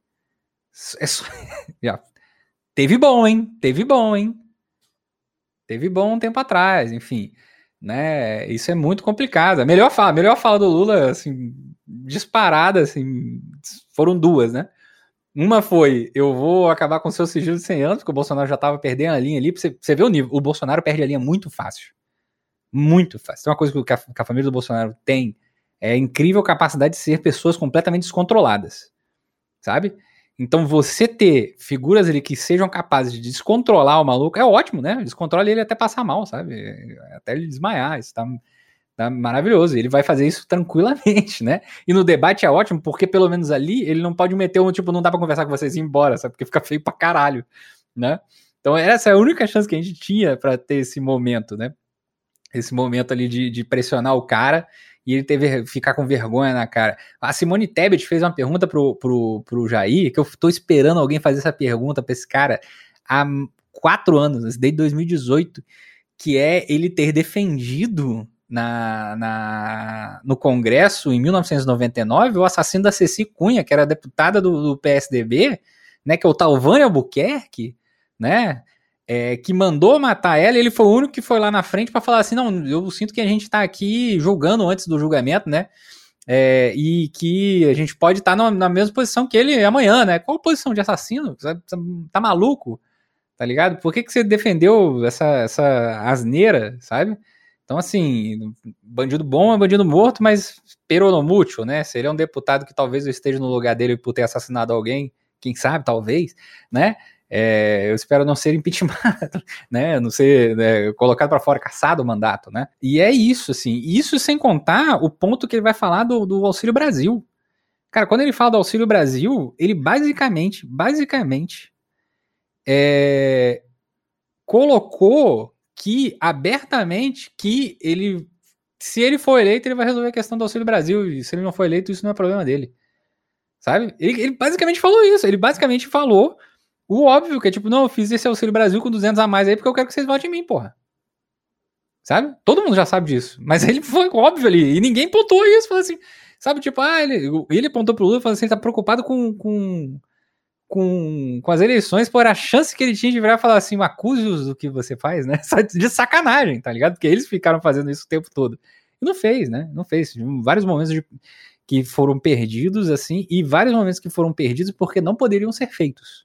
É só, já, teve bom, hein? Teve bom, hein? Teve bom um tempo atrás, enfim. Né? Isso é muito complicado. A melhor fala, a melhor fala do Lula, assim, disparada, assim, foram duas, né? Uma foi, eu vou acabar com seu sigilo de 100 anos, porque o Bolsonaro já tava perdendo a linha ali. Você, você ver o nível. O Bolsonaro perde a linha muito fácil. Muito fácil. Tem uma coisa que a, que a família do Bolsonaro tem. É a incrível capacidade de ser pessoas completamente descontroladas. Sabe? Então você ter figuras ali que sejam capazes de descontrolar o maluco é ótimo, né? Descontrola ele até passar mal, sabe? Até ele desmaiar. Isso tá Tá maravilhoso. Ele vai fazer isso tranquilamente, né? E no debate é ótimo, porque pelo menos ali ele não pode meter um tipo, não dá pra conversar com vocês e ir embora, sabe? Porque fica feio pra caralho, né? Então essa é a única chance que a gente tinha para ter esse momento, né? Esse momento ali de, de pressionar o cara e ele teve ficar com vergonha na cara. A Simone Tebet fez uma pergunta pro, pro, pro Jair, que eu tô esperando alguém fazer essa pergunta pra esse cara há quatro anos, desde 2018, que é ele ter defendido na, na, no Congresso em 1999 o assassino da Ceci Cunha, que era deputada do, do PSDB, né, que é o Talvânia Albuquerque, né, é, que mandou matar ela, ele foi o único que foi lá na frente para falar assim, não, eu sinto que a gente está aqui julgando antes do julgamento, né, é, e que a gente pode estar tá na, mesma posição que ele amanhã, né, qual posição de assassino? Tá, tá maluco? Tá ligado? Por que, que você defendeu essa, essa asneira, sabe? Então, assim, bandido bom é bandido morto, mas peronomútil, né? Seria um deputado que talvez eu esteja no lugar dele por ter assassinado alguém, quem sabe, talvez, né? É, eu espero não ser impeachmentado, né? Não ser né, colocado para fora, caçado o mandato, né? E é isso, assim. Isso sem contar o ponto que ele vai falar do, do Auxílio Brasil. Cara, quando ele fala do Auxílio Brasil, ele basicamente, basicamente, é, colocou que abertamente que ele, se ele for eleito, ele vai resolver a questão do Auxílio Brasil. E se ele não for eleito, isso não é problema dele. Sabe? Ele, ele basicamente falou isso. Ele basicamente falou o óbvio, que é tipo, não, eu fiz esse Auxílio Brasil com 200 a mais aí porque eu quero que vocês votem em mim, porra. Sabe? Todo mundo já sabe disso. Mas ele foi óbvio ali. E ninguém pontuou isso. Falou assim, sabe? Tipo, ah, ele, ele apontou pro Lula falou assim: ele tá preocupado com, com, com, com as eleições por a chance que ele tinha de virar e falar assim: acuse-os do que você faz, né? De sacanagem, tá ligado? Porque eles ficaram fazendo isso o tempo todo. E não fez, né? Não fez. Vários momentos de, que foram perdidos, assim, e vários momentos que foram perdidos porque não poderiam ser feitos.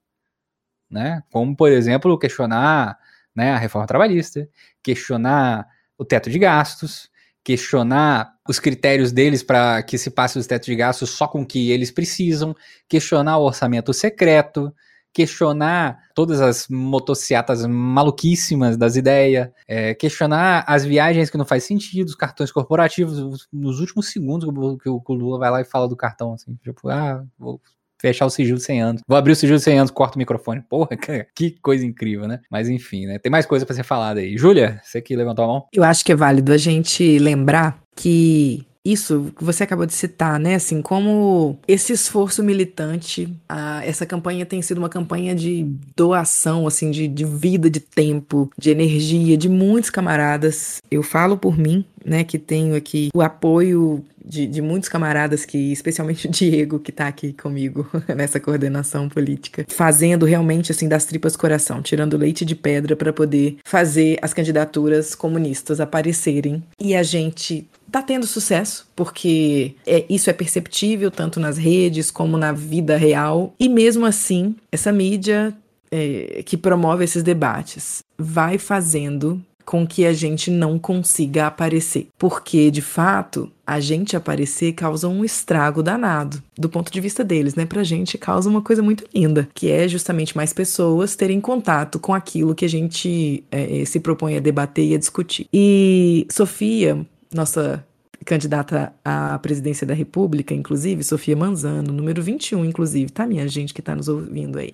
Né? Como, por exemplo, questionar né, a reforma trabalhista, questionar o teto de gastos, questionar os critérios deles para que se passe os tetos de gastos só com o que eles precisam, questionar o orçamento secreto, questionar todas as motocicletas maluquíssimas das ideias, é, questionar as viagens que não faz sentido, os cartões corporativos, nos últimos segundos que o, Lula vai lá e fala do cartão, assim, tipo, ah, vou fechar o sigilo de 100 anos. Vou abrir o sigilo de 100 anos, corto o microfone. Porra, que coisa incrível, né? Mas enfim, né? Tem mais coisa para ser falada aí. Júlia, você que levantou a mão? Eu acho que é válido a gente lembrar que isso que você acabou de citar, né? Assim, como esse esforço militante, a, essa campanha tem sido uma campanha de doação, assim, de, de vida, de tempo, de energia, de muitos camaradas. Eu falo por mim, né, que tenho aqui o apoio de, de, muitos camaradas que, especialmente o Diego, que tá aqui comigo nessa coordenação política, fazendo realmente assim das tripas coração, tirando leite de pedra para poder fazer as candidaturas comunistas aparecerem. E a gente tá tendo sucesso, porque é, isso é perceptível tanto nas redes como na vida real. E mesmo assim, essa mídia é, que promove esses debates vai fazendo com que a gente não consiga aparecer. Porque, de fato, a gente aparecer causa um estrago danado. Do ponto de vista deles, né? Pra gente causa uma coisa muito linda, que é justamente mais pessoas terem contato com aquilo que a gente é, se propõe a debater e a discutir. E Sofia, nossa candidata à presidência da República, inclusive, Sofia Manzano, número 21, inclusive, tá, minha gente que tá nos ouvindo aí?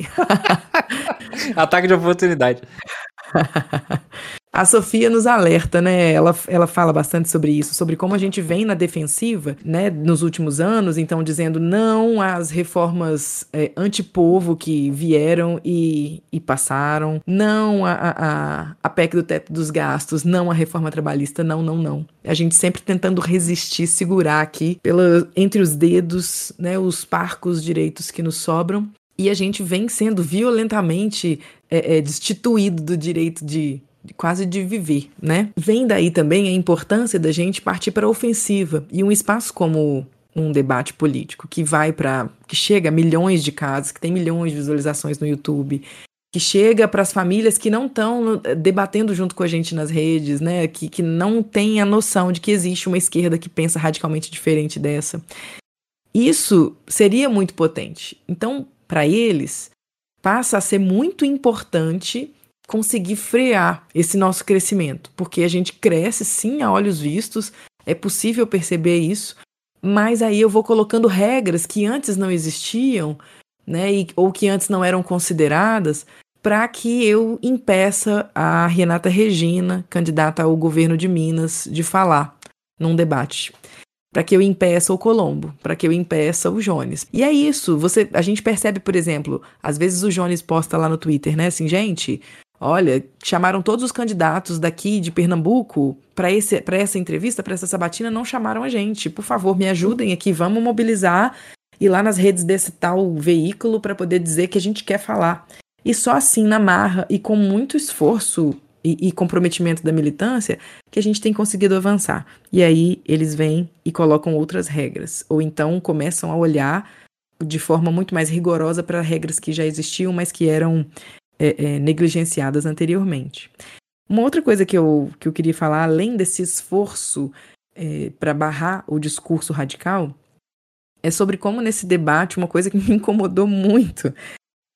Ataque de oportunidade. A Sofia nos alerta, né? Ela, ela fala bastante sobre isso, sobre como a gente vem na defensiva, né, nos últimos anos, então dizendo não às reformas é, antipovo que vieram e, e passaram, não a, a, a PEC do teto dos gastos, não a reforma trabalhista, não, não, não. A gente sempre tentando resistir, segurar aqui pela, entre os dedos, né, os parcos direitos que nos sobram. E a gente vem sendo violentamente é, é, destituído do direito de quase de viver, né? Vem daí também a importância da gente partir para a ofensiva e um espaço como um debate político que vai para que chega a milhões de casos, que tem milhões de visualizações no YouTube, que chega para as famílias que não estão debatendo junto com a gente nas redes, né? Que, que não tem a noção de que existe uma esquerda que pensa radicalmente diferente dessa. Isso seria muito potente. Então, para eles, passa a ser muito importante conseguir frear esse nosso crescimento, porque a gente cresce sim a olhos vistos, é possível perceber isso, mas aí eu vou colocando regras que antes não existiam, né, e, ou que antes não eram consideradas, para que eu impeça a Renata Regina, candidata ao governo de Minas, de falar num debate. Para que eu impeça o Colombo, para que eu impeça o Jones. E é isso, você, a gente percebe, por exemplo, às vezes o Jones posta lá no Twitter, né, assim, gente, Olha, chamaram todos os candidatos daqui de Pernambuco para essa entrevista, para essa sabatina, não chamaram a gente. Por favor, me ajudem aqui, vamos mobilizar e lá nas redes desse tal veículo para poder dizer que a gente quer falar. E só assim, na marra e com muito esforço e, e, comprometimento da militância, que a gente tem conseguido avançar. E aí eles vêm e colocam outras regras, ou então começam a olhar de forma muito mais rigorosa para regras que já existiam, mas que eram é, é, negligenciadas anteriormente. Uma outra coisa que eu, que eu queria falar, além desse esforço é, para barrar o discurso radical, é sobre como nesse debate, uma coisa que me incomodou muito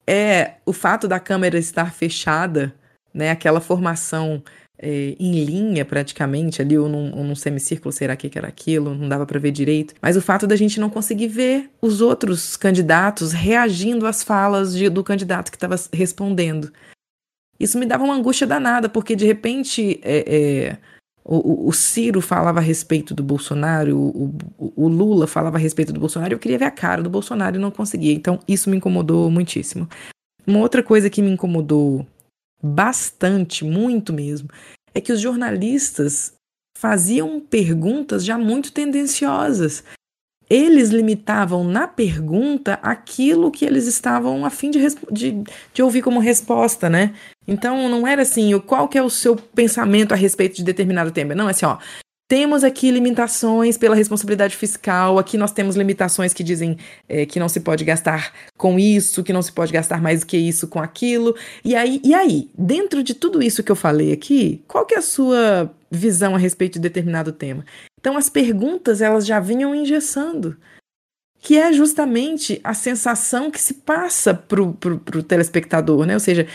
é o fato da câmera estar fechada, né, aquela formação é, em linha praticamente ali, ou num, ou num semicírculo, será que era aquilo? Não dava para ver direito. Mas o fato da gente não conseguir ver os outros candidatos reagindo às falas de, do candidato que estava respondendo. Isso me dava uma angústia danada, porque de repente é, é, o, o, Ciro falava a respeito do Bolsonaro, o, o, o, Lula falava a respeito do Bolsonaro, eu queria ver a cara do Bolsonaro e não conseguia. Então isso me incomodou muitíssimo. Uma outra coisa que me incomodou bastante, muito mesmo, é que os jornalistas faziam perguntas já muito tendenciosas. Eles limitavam na pergunta aquilo que eles estavam a fim de, de, de, ouvir como resposta, né? Então não era assim, qual que é o seu pensamento a respeito de determinado tema. Não, é assim, ó, temos aqui limitações pela responsabilidade fiscal. Aqui nós temos limitações que dizem é, que não se pode gastar com isso, que não se pode gastar mais do que isso com aquilo. E aí, e aí, dentro de tudo isso que eu falei aqui, qual que é a sua visão a respeito de determinado tema? Então as perguntas elas já vinham engessando, que é justamente a sensação que se passa pro, pro, pro telespectador, né? Ou seja,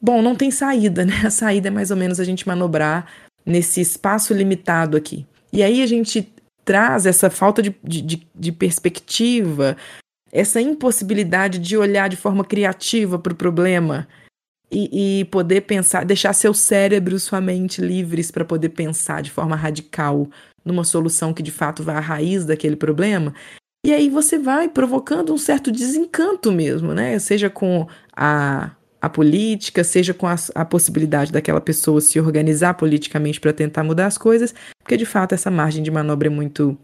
bom, não tem saída, né? A saída é mais ou menos a gente manobrar nesse espaço limitado aqui. E aí a gente traz essa falta de, de, de perspectiva, essa impossibilidade de olhar de forma criativa para o problema e, e, poder pensar, deixar seu cérebro, sua mente livres para poder pensar de forma radical numa solução que de fato vá à raiz daquele problema. E aí você vai provocando um certo desencanto mesmo, né? Seja com a a política, seja com a, a, possibilidade daquela pessoa se organizar politicamente para tentar mudar as coisas, porque de fato essa margem de manobra é muito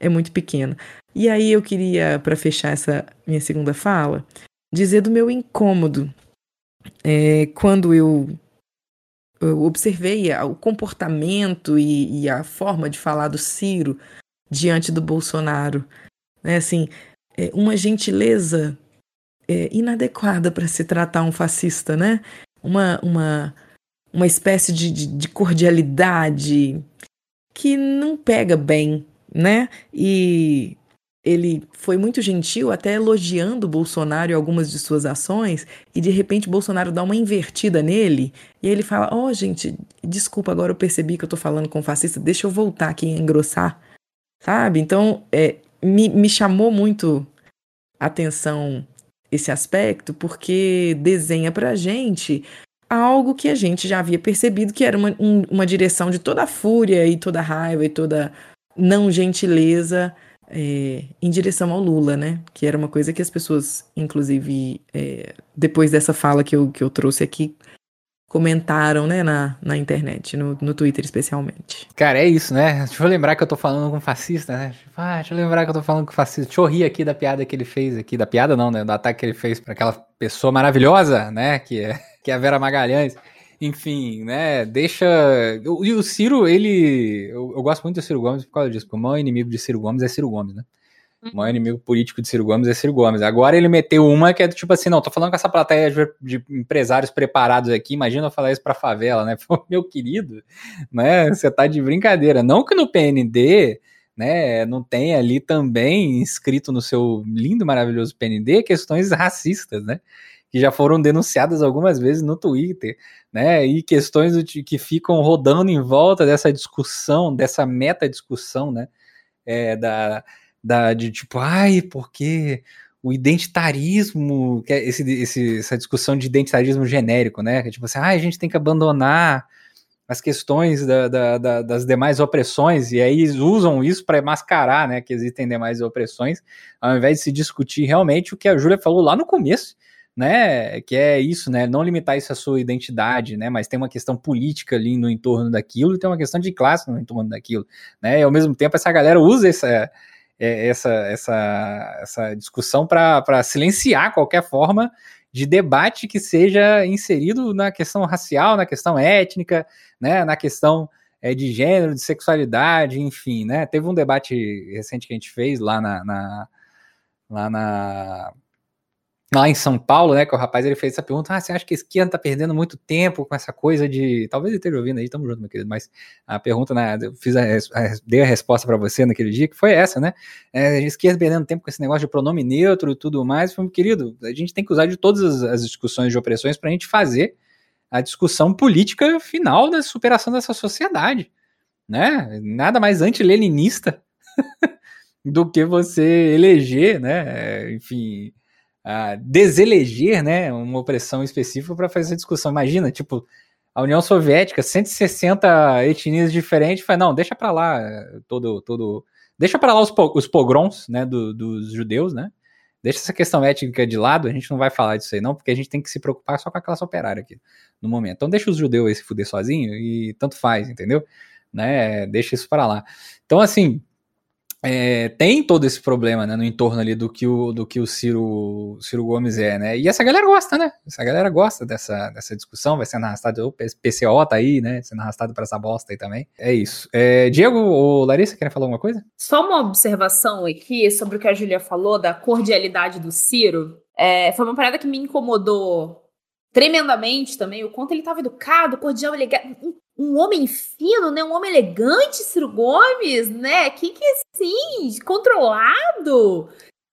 é muito pequena. E aí eu queria, para fechar essa minha segunda fala, dizer do meu incômodo é, quando eu, eu, observei o comportamento e, e, a forma de falar do Ciro diante do Bolsonaro. É assim, é uma gentileza é, inadequada para se tratar um fascista, né? Uma, uma, uma espécie de, de, de cordialidade que não pega bem, né? E ele foi muito gentil, até elogiando Bolsonaro e algumas de suas ações, e de repente Bolsonaro dá uma invertida nele, e ele fala: Ó, oh, gente, desculpa, agora eu percebi que eu tô falando com fascista, deixa eu voltar aqui e engrossar, sabe? Então, é, me, me chamou muito a atenção esse aspecto porque desenha para a gente algo que a gente já havia percebido que era uma, um, uma direção de toda a fúria e toda a raiva e toda não gentileza é, em direção ao Lula, né? Que era uma coisa que as pessoas, inclusive, é, depois dessa fala que eu, que eu trouxe aqui, comentaram, né, na, na internet, no, no Twitter especialmente. Cara, é isso, né? Deixa eu lembrar que eu tô falando com fascista, né? Ah, deixa eu lembrar que eu tô falando com fascista. Deixa eu rir aqui da piada que ele fez aqui. Da piada não, né? Do ataque que ele fez para aquela pessoa maravilhosa, né? Que é, que é a Vera Magalhães. Enfim, né? Deixa. E o Ciro, ele. Eu, eu, gosto muito do Ciro Gomes por causa disso, o maior inimigo de Ciro Gomes é Ciro Gomes, né? O maior inimigo político de Ciro Gomes é Ciro Gomes. Agora ele meteu uma que é tipo assim, não, tô falando com essa plateia de, empresários preparados aqui, imagina eu falar isso pra favela, né? Meu querido, né? Você tá de brincadeira. Não que no PND, né, não tem ali também inscrito no seu lindo, maravilhoso PND questões racistas, né? Que já foram denunciadas algumas vezes no Twitter, né? E questões que ficam rodando em volta dessa discussão, dessa meta discussão, né? É, da, da, de tipo, ai, porque o identitarismo, que é esse, esse, essa discussão de identitarismo genérico, né? Que é tipo assim, ah, a gente tem que abandonar as questões da, da, da, das demais opressões, e aí usam isso para mascarar, né, que existem demais opressões, ao invés de se discutir realmente o que a Júlia falou lá no começo, né, que é isso, né, não limitar isso à sua identidade, né, mas tem uma questão política ali no entorno daquilo e tem uma questão de classe no entorno daquilo, né, e ao mesmo tempo essa galera usa essa é, essa, essa, essa discussão para silenciar qualquer forma de debate que seja inserido na questão racial, na questão étnica, né, na questão é, de gênero, de sexualidade, enfim, né? Teve um debate recente que a gente fez lá na, na lá na lá em São Paulo, né, que o rapaz ele fez essa pergunta, ah, você acha que a esquerda tá perdendo muito tempo com essa coisa de, talvez ele esteja ouvindo aí, tamo junto, meu querido, mas a pergunta, né, eu fiz a, a dei a resposta para você naquele dia, que foi essa, né, é, a esquerda perdendo tempo com esse negócio de pronome neutro e tudo mais, foi, querido, a gente tem que usar de todas as, as discussões de opressões para a gente fazer a discussão política final da superação dessa sociedade, né? Nada mais anti-leninista do que você eleger, né? Enfim, deseleger, né? Uma opressão específica para fazer essa discussão. Imagina, tipo, a União Soviética, 160 etnias diferentes, fala, não, deixa para lá todo, todo, deixa para lá os, os pogroms, né, do, dos judeus, né? Deixa essa questão étnica de lado, a gente não vai falar disso aí não, porque a gente tem que se preocupar só com a classe operária aqui no momento. Então deixa os judeus aí se fuder sozinho e tanto faz, entendeu? Né? Deixa isso para lá. Então assim, é, tem todo esse problema né, no entorno ali do que o, do que o Ciro, Ciro Gomes é, né? E essa galera gosta, né? Essa galera gosta dessa, dessa discussão, vai sendo arrastado, o PCO tá aí, né? Sendo arrastado para essa bosta aí também. É isso. É, Diego ou Larissa, querem falar alguma coisa? Só uma observação aqui sobre o que a Julia falou da cordialidade do Ciro. É, foi uma parada que me incomodou tremendamente também, o quanto ele estava educado, cordial, legal um homem fino, né? Um homem elegante, Ciro Gomes, né? Que que assim, controlado,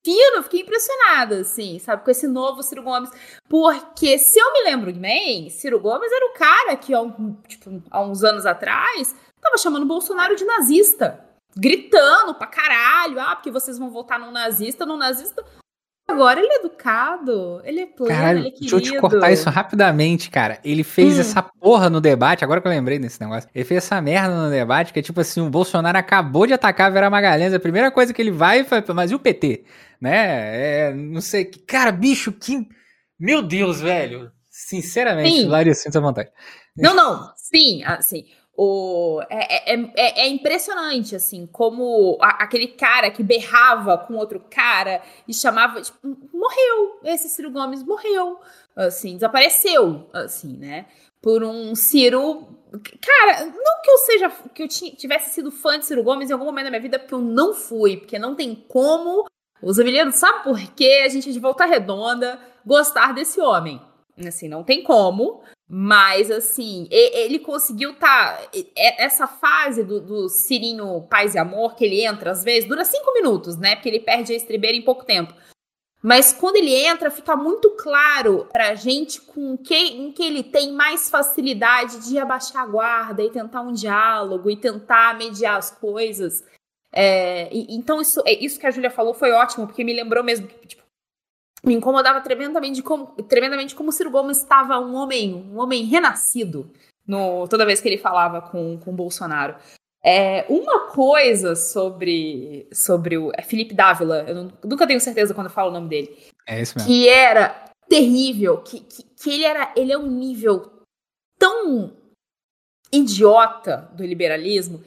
fino, fiquei impressionada, assim, sabe, com esse novo Ciro Gomes. Porque, se eu me lembro bem, Ciro Gomes era o cara que, há, um, tipo, há uns anos atrás, tava chamando Bolsonaro de nazista. Gritando pra caralho, ah, porque vocês vão votar num nazista, num nazista. Agora ele é educado, ele é pleno, Caralho, ele é querido. Deixa eu te cortar isso rapidamente, cara. Ele fez hum. essa porra no debate, agora que eu lembrei desse negócio. Ele fez essa merda no debate, que é tipo assim, o Bolsonaro acabou de atacar a Vera Magalhães, a primeira coisa que ele vai foi, mas e o PT? Né? É, não sei, cara, bicho, que... Meu Deus, velho. Sinceramente, Larissa, sinta vontade. Não, não, sim, assim... O, é, é, é, é, impressionante, assim, como a, aquele cara que berrava com outro cara e chamava, tipo, morreu, esse Ciro Gomes morreu, assim, desapareceu, assim, né, por um Ciro, cara, não que eu seja, que eu tivesse sido fã de Ciro Gomes em algum momento da minha vida, porque eu não fui, porque não tem como, os emilianos sabem por que a gente é de volta redonda gostar desse homem, assim, não tem como, mas, assim, ele conseguiu tá. Essa fase do, do Cirinho Paz e Amor, que ele entra, às vezes, dura cinco minutos, né? Porque ele perde a estribeira em pouco tempo. Mas quando ele entra, fica muito claro pra gente com quem em que ele tem mais facilidade de abaixar a guarda e tentar um diálogo e tentar mediar as coisas. É, e, então, isso, é, isso que a Júlia falou foi ótimo, porque me lembrou mesmo que, tipo, me incomodava tremendamente como, tremendamente como Ciro Gomes estava um homem, um homem renascido no, toda vez que ele falava com, com Bolsonaro. É, uma coisa sobre, sobre o é Felipe Dávila, eu não, nunca tenho certeza quando eu falo o nome dele. É isso mesmo. Que era terrível, que, que, que ele era ele é um nível tão idiota do liberalismo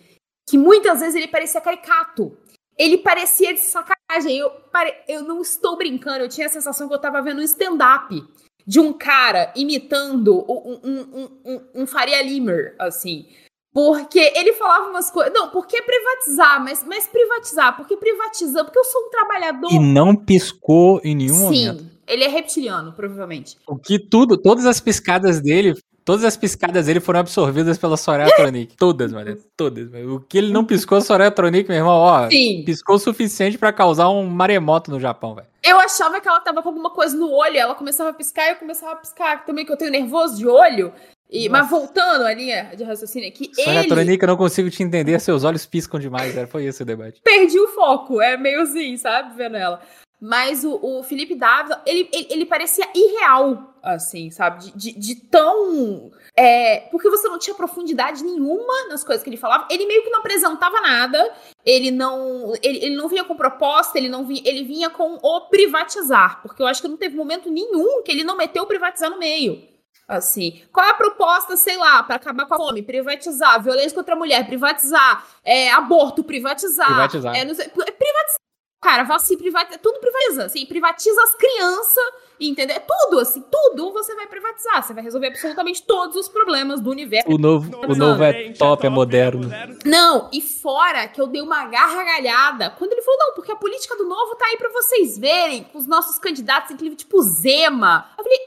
que muitas vezes ele parecia caricato ele parecia de sacanagem. Eu, pare... eu não estou brincando, eu tinha a sensação que eu estava vendo um stand-up de um cara imitando um, um, um, um, Faria Limer, assim. Porque ele falava umas coisas. Não, porque privatizar, mas, mas privatizar, porque privatizar, porque eu sou um trabalhador. E não piscou em nenhum Sim, momento. Sim, ele é reptiliano, provavelmente. O que tudo, todas as piscadas dele Todas as piscadas dele foram absorvidas pela Soraya Tronic. Todas, mano. Todas. O que ele não piscou, a Soraya Tronic, meu irmão, ó. Sim. Piscou o suficiente para causar um maremoto no Japão, velho. Eu achava que ela tava com alguma coisa no olho. Ela começava a piscar e eu começava a piscar. Também que eu tenho nervoso de olho. E, mas voltando a linha de raciocínio aqui, Soraya ele... Tronic, eu não consigo te entender. Seus olhos piscam demais, era. Foi esse o debate. Perdi o foco. É meio assim, sabe? Vendo ela. Mas o, o Felipe Dávila, ele, ele, ele, parecia irreal, assim, sabe? De, de, de tão. É, porque você não tinha profundidade nenhuma nas coisas que ele falava. Ele meio que não apresentava nada. Ele não. Ele, ele não vinha com proposta, ele não vinha. Ele vinha com o privatizar. Porque eu acho que não teve momento nenhum que ele não meteu o privatizar no meio. Assim, qual é a proposta, sei lá, para acabar com a fome? Privatizar, violência contra a mulher, privatizar, é, aborto, privatizar. Privatizar. É, sei, privatizar Cara, vai assim, privatiza, tudo privatiza, assim, privatiza as crianças, entendeu? É tudo, assim, tudo você vai privatizar, você vai resolver absolutamente todos os problemas do universo. O novo, o novo é top, é moderno. Não, e fora que eu dei uma gargalhada quando ele falou, não, porque a política do novo tá aí para vocês verem, com os nossos candidatos, inclusive, tipo Zema. Eu falei,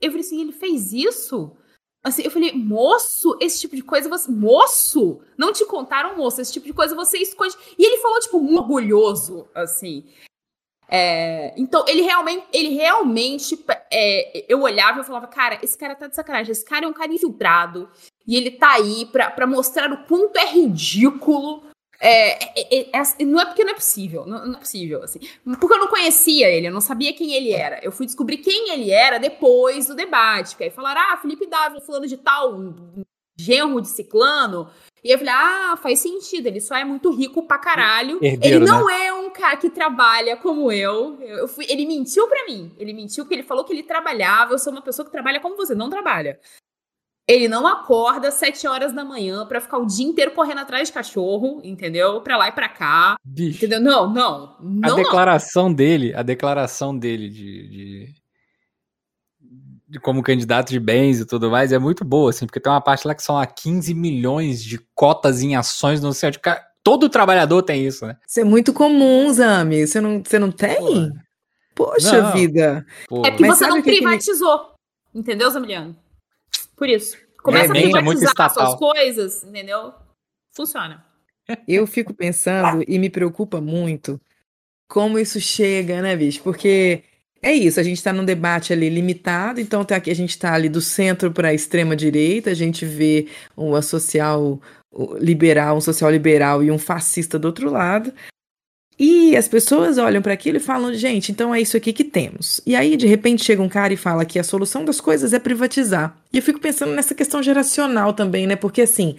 eu falei assim, ele fez isso? Assim, eu falei, moço, esse tipo de coisa você. Moço! Não te contaram, moço, esse tipo de coisa você esconde. E ele falou, tipo, muito orgulhoso, assim. É, então, ele realmente, ele realmente é, eu olhava e falava, cara, esse cara tá de sacanagem, esse cara é um cara infiltrado, e ele tá aí pra, pra mostrar o quanto é ridículo. É, é, é, é não é porque não é possível, não, não, é possível, assim. Porque eu não conhecia ele, eu não sabia quem ele era. Eu fui descobrir quem ele era depois do debate. Porque aí falaram, ah, Felipe Dávila, fulano de tal, genro de ciclano. E eu falei, ah, faz sentido, ele só é muito rico pra caralho. Herdeiro, ele não né? é um cara que trabalha como eu. eu fui, ele mentiu pra mim. Ele mentiu porque ele falou que ele trabalhava. Eu sou uma pessoa que trabalha como você, não trabalha. Ele não acorda às 7 horas da manhã para ficar o dia inteiro correndo atrás de cachorro, entendeu? Pra lá e pra cá. Bicho. Entendeu? Não, não. não a declaração não. dele, a declaração dele de, de, de, como candidato de bens e tudo mais é muito boa, assim, porque tem uma parte lá que são a 15 milhões de cotas em ações no céu de Todo trabalhador tem isso, né? Isso é muito comum, Zami. Você não, você não tem? Poxa não. vida. É porque Mas você não privatizou. Que... Entendeu, Zamiliano? Por isso. Começa é, a privatizar suas coisas, entendeu? Funciona. Eu fico pensando e me preocupa muito como isso chega, né, bicho? Porque é isso, a gente está num debate ali limitado, então tá aqui, a gente está ali do centro para a extrema direita, a gente vê uma social liberal, um social liberal e um fascista do outro lado. E as pessoas olham para aquilo e falam, gente, então é isso aqui que temos. E aí, de repente, chega um cara e fala que a solução das coisas é privatizar. E eu fico pensando nessa questão geracional também, né? Porque, assim,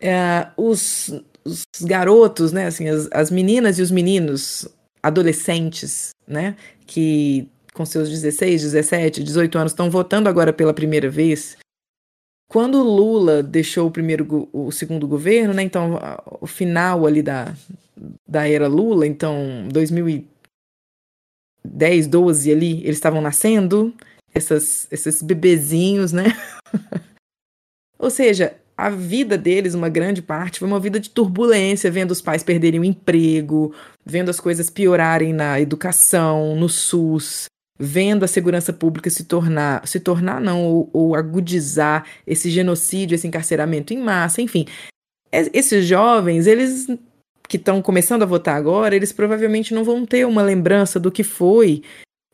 é, os, os, garotos, né? Assim, as, as meninas e os meninos, adolescentes, né? Que com seus 16, 17, 18 anos estão votando agora pela primeira vez. Quando Lula deixou o primeiro, o segundo governo, né? Então, o final ali da, da era Lula, então 2010, 12 ali, eles estavam nascendo, essas, esses bebezinhos, né? Ou seja, a vida deles, uma grande parte, foi uma vida de turbulência, vendo os pais perderem o emprego, vendo as coisas piorarem na educação, no SUS, vendo a segurança pública se tornar, se tornar não, ou, ou agudizar esse genocídio, esse encarceramento em massa, enfim. Esses jovens, eles que estão começando a votar agora, eles provavelmente não vão ter uma lembrança do que foi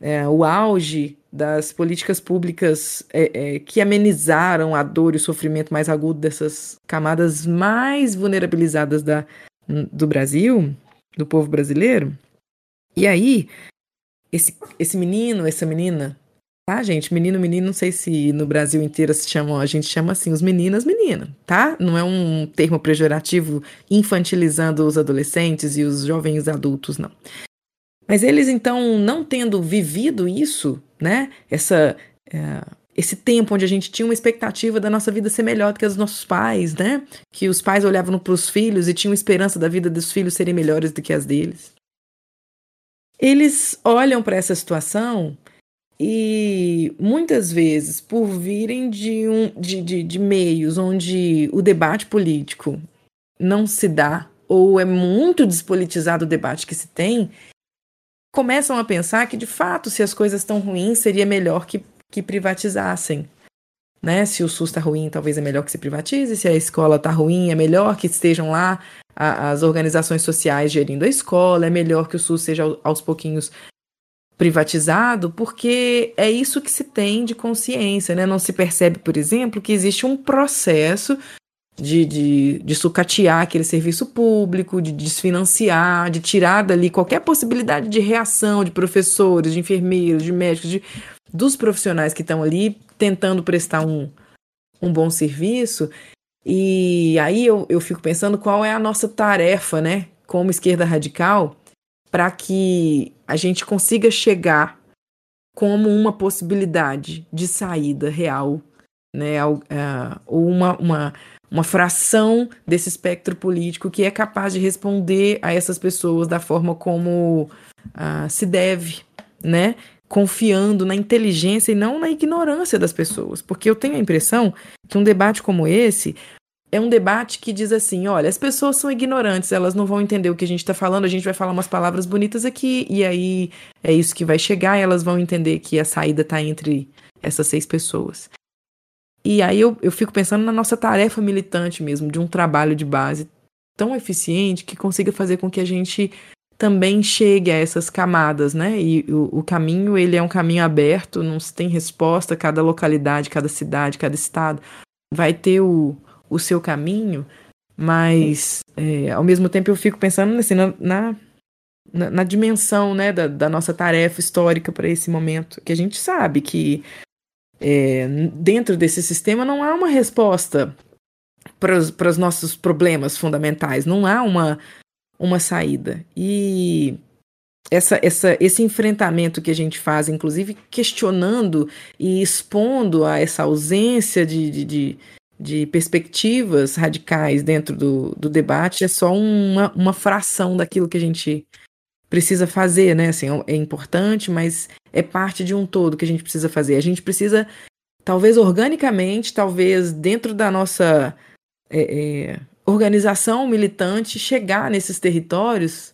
é, o auge das políticas públicas é, é, que amenizaram a dor e o sofrimento mais agudo dessas camadas mais vulnerabilizadas da, do Brasil, do povo brasileiro. E aí, esse, esse menino, essa menina, Tá, gente? Menino, menino, não sei se no Brasil inteiro se chamam, a gente chama assim, os meninas, menina, tá? Não é um termo pejorativo infantilizando os adolescentes e os jovens adultos, não. Mas eles, então, não tendo vivido isso, né? Essa, é, esse tempo onde a gente tinha uma expectativa da nossa vida ser melhor do que a dos nossos pais, né? Que os pais olhavam para os filhos e tinham esperança da vida dos filhos serem melhores do que as deles. Eles olham para essa situação e muitas vezes, por virem de, um, de, de, de meios onde o debate político não se dá, ou é muito despolitizado o debate que se tem, começam a pensar que, de fato, se as coisas estão ruins, seria melhor que, que privatizassem. Né? Se o SUS está ruim, talvez é melhor que se privatize. Se a escola está ruim, é melhor que estejam lá a, as organizações sociais gerindo a escola. É melhor que o SUS seja aos pouquinhos privatizado, porque é isso que se tem de consciência, né? Não se percebe, por exemplo, que existe um processo de, de, de sucatear aquele serviço público, de desfinanciar, de tirar dali qualquer possibilidade de reação de professores, de enfermeiros, de médicos, de, dos profissionais que estão ali tentando prestar um, um bom serviço. E aí eu, eu fico pensando qual é a nossa tarefa, né, como esquerda radical, para que a gente consiga chegar como uma possibilidade de saída real, né? É, ou uma, uma, uma fração desse espectro político que é capaz de responder a essas pessoas da forma como uh, se deve, né? Confiando na inteligência e não na ignorância das pessoas. Porque eu tenho a impressão que um debate como esse é um debate que diz assim: olha, as pessoas são ignorantes, elas não vão entender o que a gente está falando, a gente vai falar umas palavras bonitas aqui, e aí é isso que vai chegar, e elas vão entender que a saída está entre essas seis pessoas. E aí eu, eu fico pensando na nossa tarefa militante mesmo, de um trabalho de base tão eficiente que consiga fazer com que a gente também chegue a essas camadas, né? E o, o, caminho, ele é um caminho aberto, não se tem resposta, cada localidade, cada cidade, cada estado vai ter o, o seu caminho, mas é, ao mesmo tempo eu fico pensando assim, na, na, na dimensão né, da, da nossa tarefa histórica para esse momento, que a gente sabe que é, dentro desse sistema não há uma resposta para os nossos problemas fundamentais, não há uma, uma saída. E essa, essa, esse enfrentamento que a gente faz, inclusive questionando e expondo a essa ausência de, de, de, de perspectivas radicais dentro do, do debate, é só uma, uma fração daquilo que a gente precisa fazer, né? Assim, é importante, mas é parte de um todo que a gente precisa fazer. A gente precisa, talvez organicamente, talvez dentro da nossa é, é, organização militante, chegar nesses territórios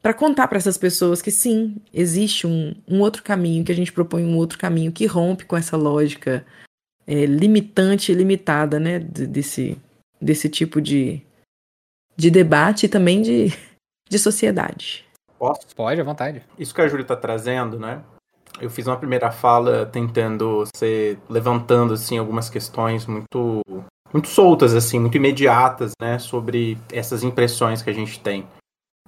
para contar para essas pessoas que sim, existe um, um outro caminho, que a gente propõe um outro caminho que rompe com essa lógica é, limitante e limitada, né, desse, desse tipo de, de debate e também de, de sociedade. Posso? Pode, à vontade. Isso que a Júlia está trazendo, né? Eu fiz uma primeira fala tentando ser levantando assim algumas questões muito muito soltas assim, muito imediatas, né, sobre essas impressões que a gente tem.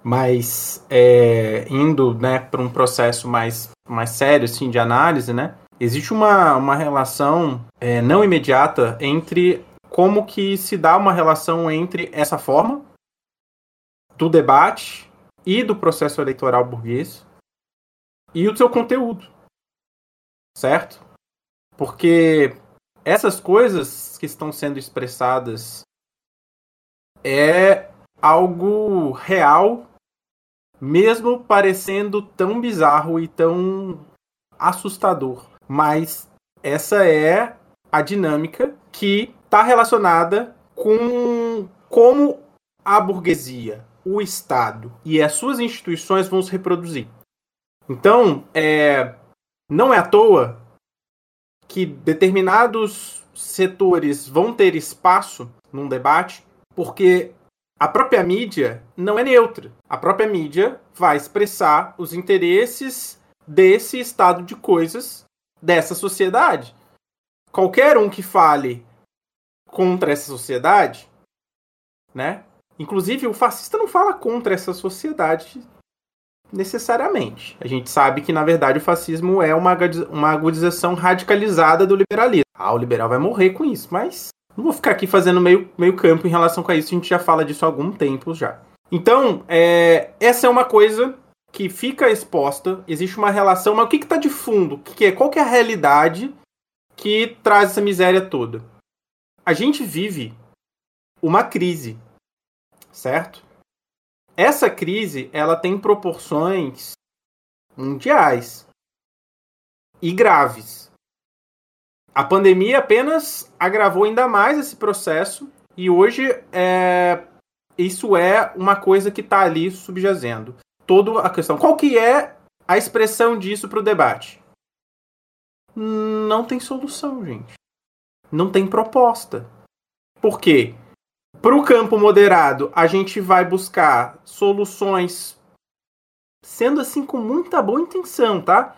Mas é, indo, né, para um processo mais mais sério assim de análise, né? Existe uma, uma relação é, não imediata entre como que se dá uma relação entre essa forma do debate e do processo eleitoral burguês e o seu conteúdo. Certo? Porque essas coisas que estão sendo expressadas é algo real, mesmo parecendo tão bizarro e tão assustador. Mas essa é a dinâmica que está relacionada com como a burguesia o Estado e as suas instituições vão se reproduzir. Então, é, não é à toa que determinados setores vão ter espaço num debate, porque a própria mídia não é neutra. A própria mídia vai expressar os interesses desse estado de coisas dessa sociedade. Qualquer um que fale contra essa sociedade, né, Inclusive, o fascista não fala contra essa sociedade necessariamente. A gente sabe que, na verdade, o fascismo é uma, uma agudização radicalizada do liberalismo. Ah, o liberal vai morrer com isso, mas não vou ficar aqui fazendo meio, meio campo em relação com isso, a gente já fala disso há algum tempo já. Então, é, essa é uma coisa que fica exposta, existe uma relação, mas o que está de fundo? Que é, qual que é a realidade que traz essa miséria toda? A gente vive uma crise certo? Essa crise ela tem proporções mundiais e graves. A pandemia apenas agravou ainda mais esse processo e hoje é, isso é uma coisa que está ali subjazendo. Toda a questão. Qual que é a expressão disso para o debate? Não tem solução, gente. Não tem proposta. Por quê? Para o campo moderado, a gente vai buscar soluções sendo assim com muita boa intenção, tá?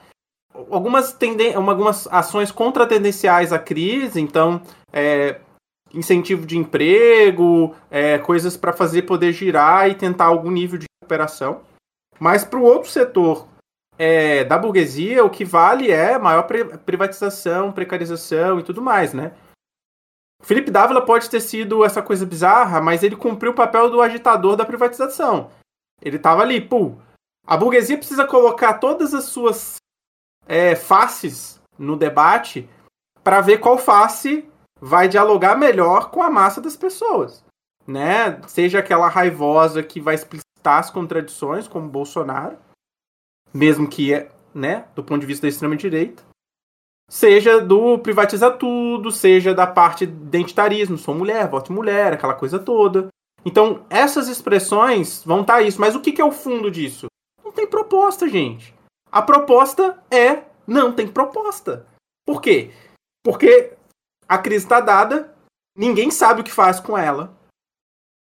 Algumas, tenden algumas ações contratendenciais à crise, então é, incentivo de emprego, é, coisas para fazer poder girar e tentar algum nível de recuperação. Mas para o outro setor é, da burguesia, o que vale é maior privatização, precarização e tudo mais, né? Felipe Dávila pode ter sido essa coisa bizarra, mas ele cumpriu o papel do agitador da privatização. Ele estava ali, pô. A burguesia precisa colocar todas as suas é, faces no debate para ver qual face vai dialogar melhor com a massa das pessoas, né? Seja aquela raivosa que vai explicitar as contradições, como Bolsonaro, mesmo que é, né, do ponto de vista da extrema direita, seja do privatizar tudo, seja da parte identitarismo, sou mulher, voto mulher, aquela coisa toda. Então, essas expressões vão estar tá isso. Mas o que, que é o fundo disso? Não tem proposta, gente. A proposta é não tem proposta. Por quê? Porque a crise está dada, ninguém sabe o que faz com ela,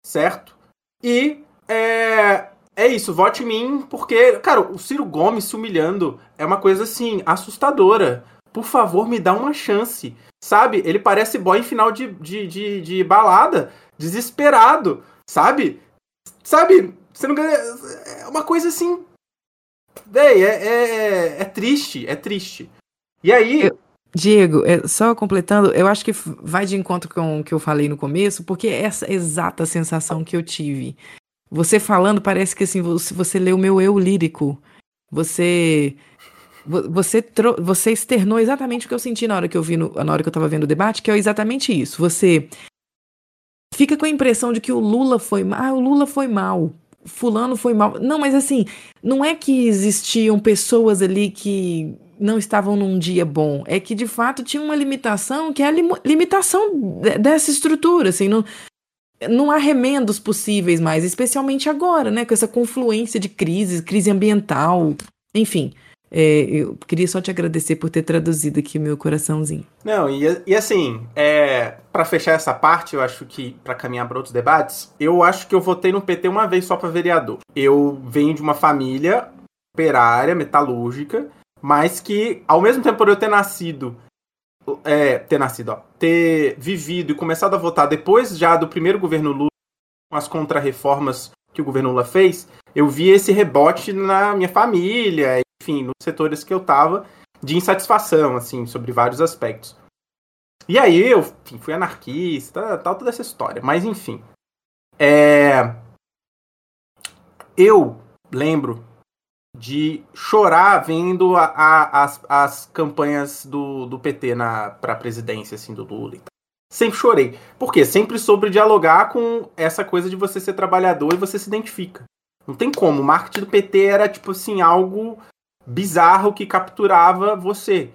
certo? E é, é isso, vote em mim, porque, cara, o Ciro Gomes se humilhando é uma coisa assim, assustadora. Por favor, me dá uma chance. Sabe? Ele parece boy em final de, de, de, de balada, desesperado, sabe? Sabe? Você não ganha. É uma coisa assim. Véi, é, é, é triste, é triste. E aí. Eu, Diego, é, só completando, eu acho que vai de encontro com o que eu falei no começo, porque essa exata sensação que eu tive. Você falando, parece que assim, você, você leu meu eu lírico. Você você, você externou exatamente o que eu senti na hora que eu vi no, na hora que eu tava vendo o debate, que é exatamente isso. Você fica com a impressão de que o Lula foi mal. Ah, o Lula foi mal. Fulano foi mal. Não, mas assim, não é que existiam pessoas ali que não estavam num dia bom. É que de fato tinha uma limitação que é a lim limitação dessa estrutura. Assim, não, não há remendos possíveis mais, especialmente agora, né? Com essa confluência de crises, crise ambiental, enfim. É, eu queria só te agradecer por ter traduzido aqui meu coraçãozinho. Não, e, e assim, é, para fechar essa parte, eu acho que, para caminhar para outros debates, eu acho que eu votei no PT uma vez só para vereador. Eu venho de uma família operária, metalúrgica, mas que, ao mesmo tempo por eu ter nascido, é, ter nascido, ó, ter vivido e começado a votar depois já do primeiro governo Lula, com as contrarreformas que o governo Lula fez, eu vi esse rebote na minha família enfim, nos setores que eu tava, de insatisfação, assim, sobre vários aspectos. E aí eu enfim, fui anarquista, tal, toda essa história. Mas enfim. É... Eu lembro de chorar vendo a, a, as, as campanhas do, do PT para a presidência, assim, do Lula. Sempre chorei. Por quê? Sempre sobre dialogar com essa coisa de você ser trabalhador e você se identifica. Não tem como. O marketing do PT era, tipo assim, algo bizarro que capturava você.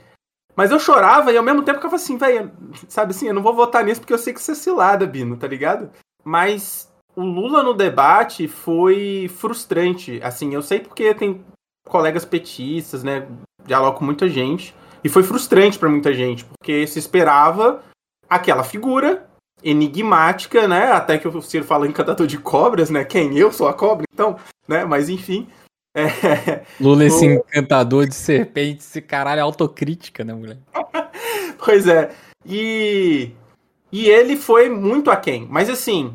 Mas eu chorava e ao mesmo tempo ficava assim, velho, sabe assim, eu não vou votar nisso porque eu sei que você é cilada, Bino, tá ligado? Mas o Lula no debate foi frustrante. Assim, eu sei porque tem colegas petistas, né? Dialogo com muita gente. E foi frustrante para muita gente, porque se esperava aquela figura enigmática, né? Até que o Ciro fala encantador de cobras, né? Quem? Eu sou a cobra, então, né? Mas enfim. É, Lula, esse encantador de serpente, esse caralho é autocrítica, né, mulher? pois é. E, e ele foi muito aquém. Mas assim,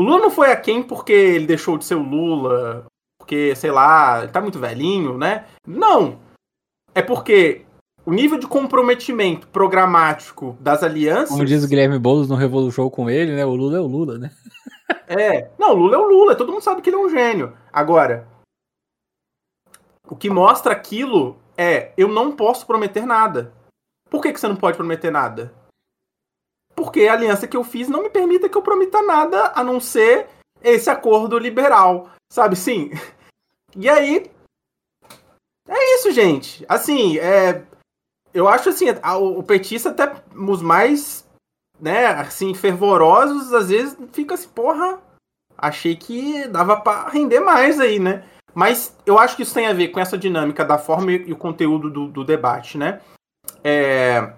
o Lula não foi aquém porque ele deixou de ser o Lula, porque, sei lá, ele tá muito velhinho, né? Não. É porque o nível de comprometimento programático das alianças. Como diz o Guilherme Boulos no Revolution com ele, né? O Lula é o Lula, né? É. Não, o Lula é o Lula. Todo mundo sabe que ele é um gênio. Agora, o que mostra aquilo é: eu não posso prometer nada. Por que, que você não pode prometer nada? Porque a aliança que eu fiz não me permite que eu prometa nada a não ser esse acordo liberal. Sabe, sim? E aí. É isso, gente. Assim, é. Eu acho assim, o petista até os mais, né, assim, fervorosos, às vezes fica assim, porra, achei que dava para render mais aí, né? Mas eu acho que isso tem a ver com essa dinâmica da forma e o conteúdo do, do debate, né? É,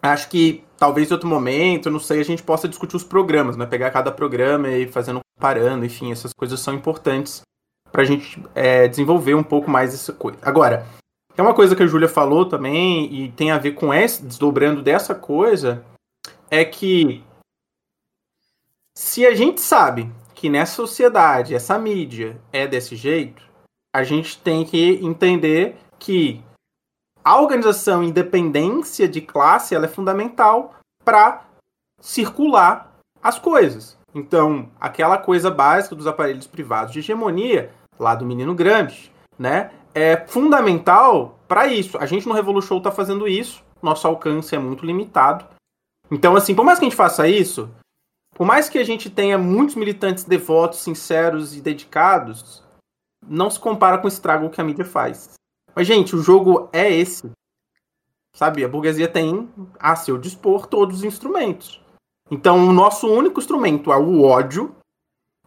acho que talvez em outro momento, não sei, a gente possa discutir os programas, né? Pegar cada programa e fazendo comparando, enfim, essas coisas são importantes para a gente é, desenvolver um pouco mais essa coisa. Agora, tem uma coisa que a Júlia falou também, e tem a ver com esse, desdobrando dessa coisa, é que se a gente sabe que nessa sociedade, essa mídia é desse jeito, a gente tem que entender que a organização independência de classe ela é fundamental para circular as coisas. Então, aquela coisa básica dos aparelhos privados de hegemonia, lá do menino Gramsci, né, é fundamental para isso. A gente no Revolution está fazendo isso, nosso alcance é muito limitado. Então, assim, por mais que a gente faça isso, por mais que a gente tenha muitos militantes devotos, sinceros e dedicados, não se compara com o estrago que a mídia faz. Mas, gente, o jogo é esse. Sabe? A burguesia tem a seu dispor todos os instrumentos. Então, o nosso único instrumento é o ódio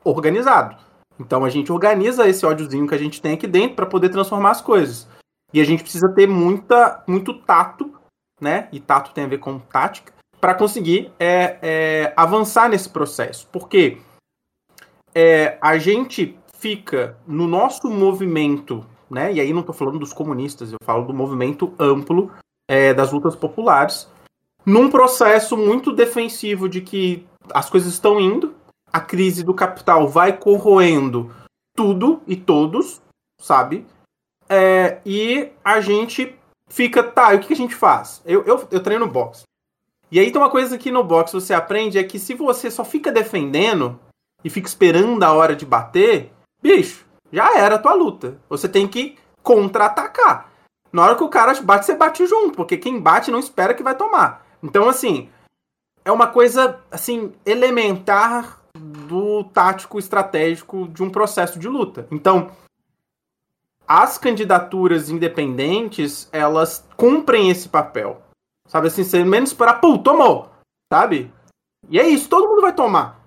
organizado. Então, a gente organiza esse ódiozinho que a gente tem aqui dentro para poder transformar as coisas. E a gente precisa ter muita, muito tato, né? E tato tem a ver com tática para conseguir é, é, avançar nesse processo. Porque é, a gente fica no nosso movimento, né? E aí não estou falando dos comunistas, eu falo do movimento amplo é, das lutas populares, num processo muito defensivo de que as coisas estão indo, a crise do capital vai corroendo tudo e todos, sabe? É, e a gente fica, tá, e o que a gente faz? Eu, eu, eu treino boxe. E aí tem uma coisa que no boxe você aprende é que se você só fica defendendo e fica esperando a hora de bater, bicho, já era a tua luta. Você tem que contra-atacar. Na hora que o cara bate, você bate junto, porque quem bate não espera que vai tomar. Então, assim, é uma coisa, assim, elementar do tático estratégico de um processo de luta. Então, as candidaturas independentes, elas cumprem esse papel. Sabe assim, você menos esperar, pô, tomou, sabe? E é isso, todo mundo vai tomar.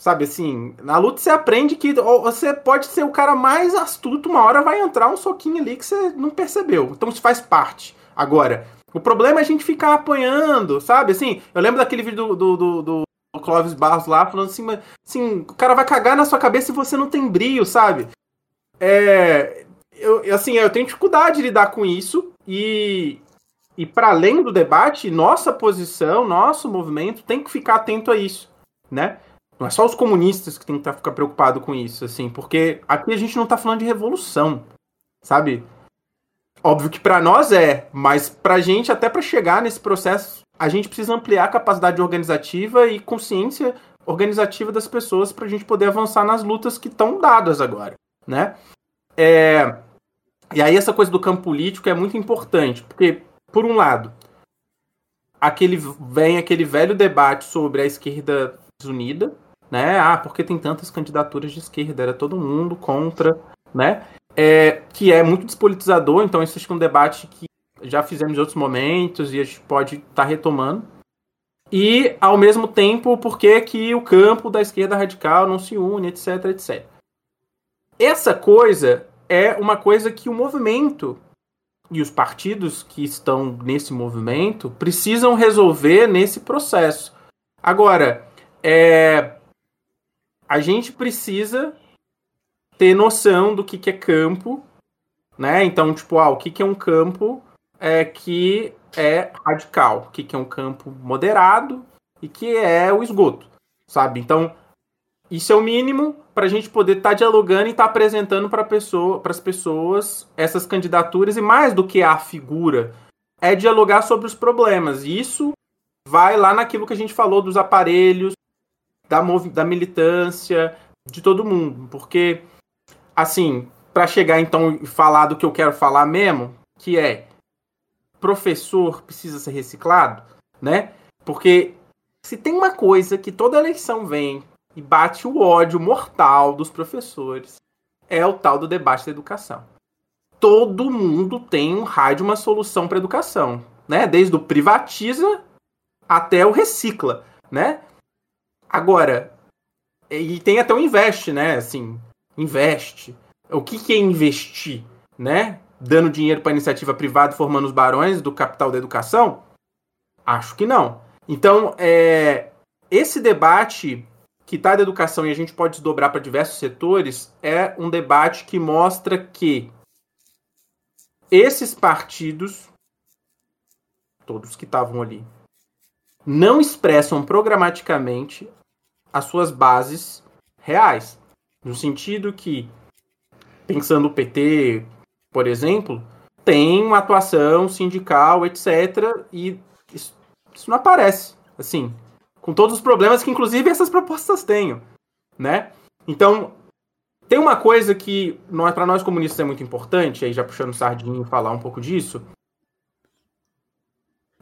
Sabe assim, na luta você aprende que você pode ser o cara mais astuto, uma hora vai entrar um soquinho ali que você não percebeu. Então isso faz parte. Agora, o problema é a gente ficar apanhando, sabe? Assim, eu lembro daquele vídeo do, do, do, do Clóvis Barros lá, falando assim, mas, assim, o cara vai cagar na sua cabeça e você não tem brilho, sabe? É, eu, assim, eu tenho dificuldade de lidar com isso e, e para além do debate, nossa posição, nosso movimento tem que ficar atento a isso, né? Não é só os comunistas que tem que tá, ficar preocupado com isso, assim, porque aqui a gente não tá falando de revolução, sabe? Óbvio que para nós é, mas pra gente, até para chegar nesse processo, a gente precisa ampliar a capacidade organizativa e consciência organizativa das pessoas para a gente poder avançar nas lutas que estão dadas agora, né? É... E aí essa coisa do campo político é muito importante, porque, por um lado, aquele vem aquele velho debate sobre a esquerda desunida, né? Ah, porque tem tantas candidaturas de esquerda, era todo mundo contra, né? É, que é muito despolitizador, então esse acho que é um debate que já fizemos em outros momentos e a gente pode estar tá retomando. E, ao mesmo tempo, por que, que o campo da esquerda radical não se une, etc, etc. Essa coisa é uma coisa que o movimento e os partidos que estão nesse movimento precisam resolver nesse processo. Agora, é, a gente precisa ter noção do que, que é campo, né? Então, tipo, ah, o que, que é um campo é, que é radical, o que, que é um campo moderado e que é o esgoto, sabe? Então, isso é o mínimo para a gente poder estar tá dialogando e estar tá apresentando para pessoa, as pessoas essas candidaturas e mais do que a figura é dialogar sobre os problemas. E isso vai lá naquilo que a gente falou dos aparelhos, da, da militância, de todo mundo, porque assim, para chegar então e falar do que eu quero falar mesmo, que é professor precisa ser reciclado, né? Porque se tem uma coisa que toda eleição vem e bate o ódio mortal dos professores é o tal do debate da educação. Todo mundo tem um raio de uma solução para educação, né? Desde o privatiza até o recicla, né? Agora, e tem até o investe, né? Assim, investe. O que, que é investir, né? Dando dinheiro para iniciativa privada, formando os barões do capital da educação? Acho que não. Então, é, esse debate que está da educação e a gente pode desdobrar para diversos setores, é um debate que mostra que esses partidos, todos que estavam ali, não expressam programaticamente as suas bases reais. No sentido que, pensando o PT, por exemplo, tem uma atuação sindical, etc. E isso, isso não aparece. Assim, com todos os problemas que, inclusive, essas propostas têm, né? Então, tem uma coisa que para nós comunistas é muito importante, aí já puxando sardinha falar um pouco disso.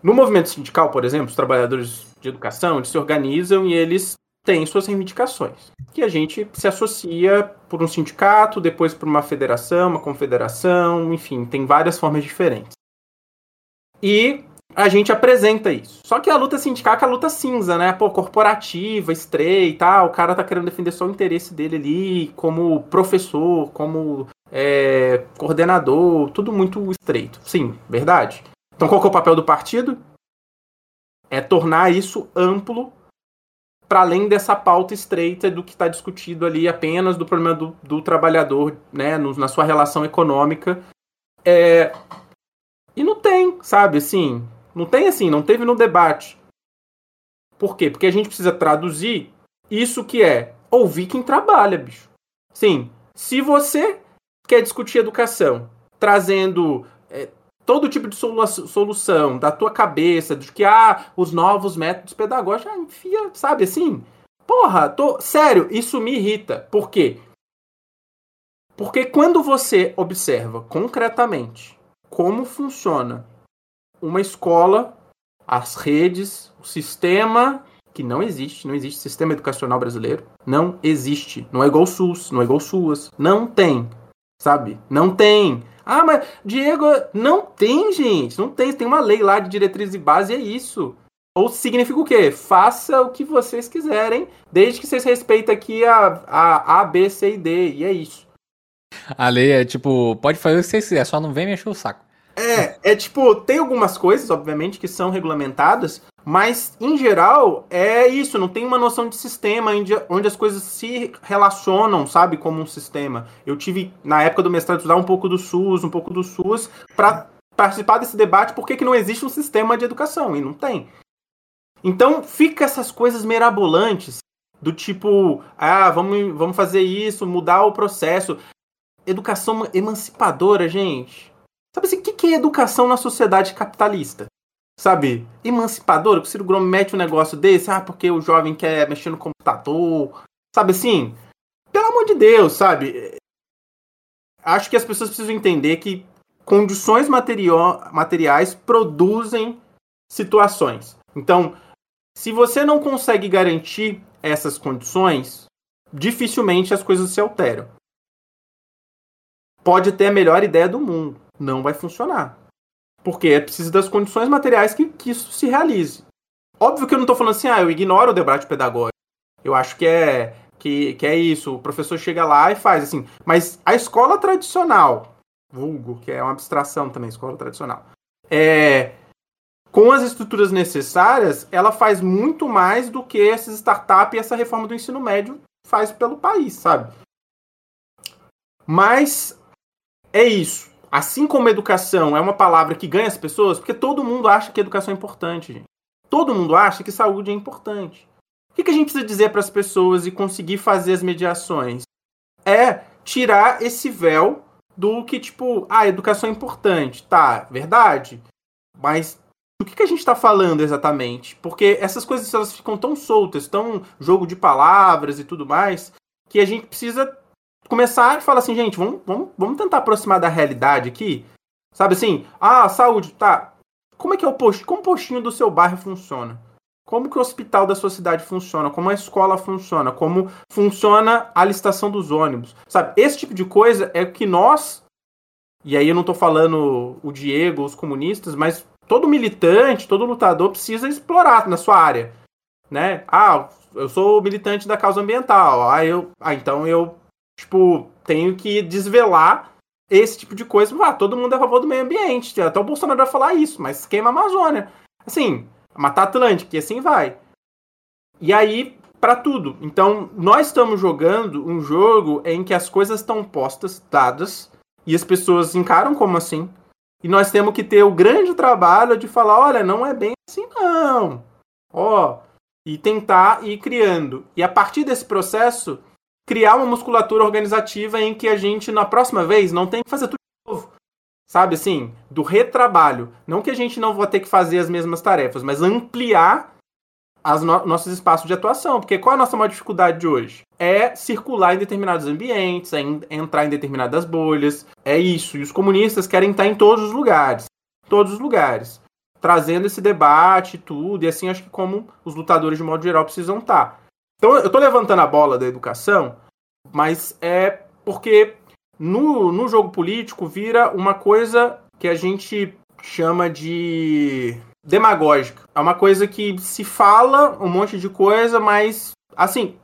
No movimento sindical, por exemplo, os trabalhadores de educação eles se organizam e eles têm suas reivindicações. Que a gente se associa por um sindicato, depois por uma federação, uma confederação, enfim, tem várias formas diferentes. E a gente apresenta isso. Só que a luta sindical é a luta cinza, né? Pô, corporativa, estreita tal. O cara tá querendo defender só o interesse dele ali, como professor, como é, coordenador, tudo muito estreito. Sim, verdade. Então qual é o papel do partido? É tornar isso amplo para além dessa pauta estreita do que está discutido ali apenas do problema do, do trabalhador, né, no, na sua relação econômica. É... E não tem, sabe, assim, não tem assim, não teve no debate. Por quê? Porque a gente precisa traduzir isso que é ouvir quem trabalha, bicho. Sim, se você quer discutir educação, trazendo é, todo tipo de solução da tua cabeça, de que ah, os novos métodos pedagógicos, ah, enfia, sabe assim? Porra, tô, sério, isso me irrita. Por quê? Porque quando você observa concretamente como funciona uma escola, as redes, o sistema que não existe, não existe sistema educacional brasileiro, não existe, não é igual SUS, não é igual SUAS, não tem, sabe? Não tem. Ah, mas Diego, não tem, gente. Não tem. Tem uma lei lá de diretriz e base, é isso. Ou significa o quê? Faça o que vocês quiserem, desde que vocês respeitem aqui a, a A, B, C e D. E é isso. A lei é tipo, pode fazer o que vocês quiserem, só não vem mexer o saco. É, é tipo, tem algumas coisas, obviamente, que são regulamentadas, mas, em geral, é isso, não tem uma noção de sistema onde as coisas se relacionam, sabe, como um sistema. Eu tive, na época do mestrado, estudar um pouco do SUS, um pouco do SUS, para participar desse debate por que não existe um sistema de educação, e não tem. Então, fica essas coisas mirabolantes, do tipo, ah, vamos, vamos fazer isso, mudar o processo. Educação emancipadora, gente. Sabe assim, o que é educação na sociedade capitalista? sabe, emancipadora, que o Ciro Gomes mete um negócio desse, ah, porque o jovem quer mexer no computador, sabe assim? Pelo amor de Deus, sabe? Acho que as pessoas precisam entender que condições materiais produzem situações. Então, se você não consegue garantir essas condições, dificilmente as coisas se alteram. Pode ter a melhor ideia do mundo, não vai funcionar. Porque é preciso das condições materiais que, que isso se realize. Óbvio que eu não estou falando assim, ah, eu ignoro o debate pedagógico. Eu acho que é, que, que é isso. O professor chega lá e faz assim. Mas a escola tradicional, vulgo, que é uma abstração também, escola tradicional, é, com as estruturas necessárias, ela faz muito mais do que essas startups e essa reforma do ensino médio faz pelo país, sabe? Mas é isso. Assim como educação é uma palavra que ganha as pessoas, porque todo mundo acha que educação é importante, gente. Todo mundo acha que saúde é importante. O que, a gente precisa dizer para as pessoas e conseguir fazer as mediações? É tirar esse véu do que, tipo, ah, educação é importante. Tá, verdade. Mas do que, que a gente está falando exatamente? Porque essas coisas elas ficam tão soltas, tão jogo de palavras e tudo mais, que a gente precisa começar e falar assim, gente, vamos, vamos, vamos tentar aproximar da realidade aqui. Sabe assim, ah, saúde, tá. Como é que é o posto? Como o postinho do seu bairro funciona? Como que o hospital da sua cidade funciona? Como a escola funciona? Como funciona a licitação dos ônibus? Sabe, esse tipo de coisa é que nós, e aí eu não tô falando o Diego, os comunistas, mas todo militante, todo lutador precisa explorar na sua área, né? Ah, eu sou militante da causa ambiental. Ah, eu, ah, então eu tipo, tenho que desvelar esse tipo de coisa. Ah, todo mundo é a favor do meio ambiente. Até o Bolsonaro vai falar isso, mas queima a Amazônia. Assim, matar Atlântica e assim vai. E aí, para tudo. Então, nós estamos jogando um jogo em que as coisas estão postas, dadas, e as pessoas encaram como assim. E nós temos que ter o grande trabalho de falar, olha, não é bem assim não. Ó, e tentar ir criando. E a partir desse processo, criar uma musculatura organizativa em que a gente, na próxima vez, não tem que fazer tudo de novo. Sabe assim? Do retrabalho. Não que a gente não vá ter que fazer as mesmas tarefas, mas ampliar as no nossos espaços de atuação. Porque qual é a nossa maior dificuldade de hoje? É circular em determinados ambientes, é entrar em determinadas bolhas. É isso. E os comunistas querem estar em todos os lugares. Todos os lugares. Trazendo esse debate tudo. E assim, acho que como os lutadores, de modo geral, precisam estar. Então eu tô levantando a bola da educação, mas é porque no, no jogo político vira uma coisa que a gente chama de demagógica. É uma coisa que se fala um monte de coisa, mas assim,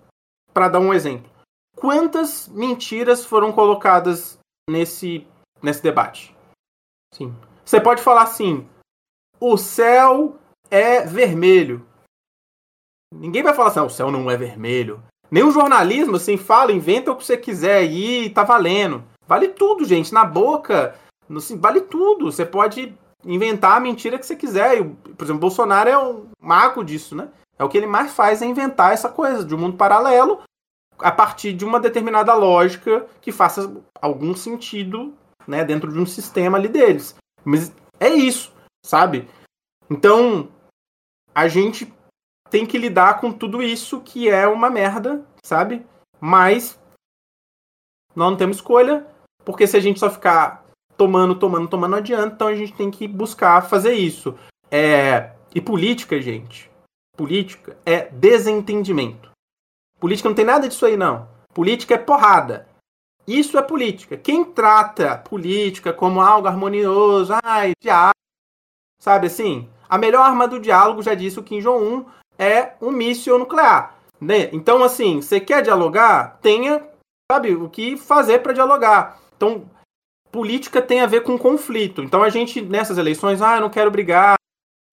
para dar um exemplo, quantas mentiras foram colocadas nesse nesse debate? Sim. Você pode falar assim: o céu é vermelho. Ninguém vai falar assim, ah, o céu não é vermelho. Nem o jornalismo, assim, fala, inventa o que você quiser e tá valendo. Vale tudo, gente. Na boca, assim, vale tudo. Você pode inventar a mentira que você quiser. por exemplo, Bolsonaro é um mago disso, né? É o que ele mais faz é inventar essa coisa de um mundo paralelo a partir de uma determinada lógica que faça algum sentido, né, dentro de um sistema ali deles. Mas é isso, sabe? Então, a gente tem que lidar com tudo isso que é uma merda, sabe? Mas nós não temos escolha, porque se a gente só ficar tomando, tomando, tomando, não adianta, então a gente tem que buscar fazer isso. É... E política, gente, política é desentendimento. Política não tem nada disso aí, não. Política é porrada. Isso é política. Quem trata política como algo harmonioso, ai, diálogo, sabe assim? A melhor arma do diálogo, já disse o Kim Jong-un, é um míssil nuclear. Né? Então, assim, você quer dialogar? Tenha, sabe, o que fazer para dialogar. Então, política tem a ver com conflito. Então, a gente, nessas eleições, ah, eu não quero brigar,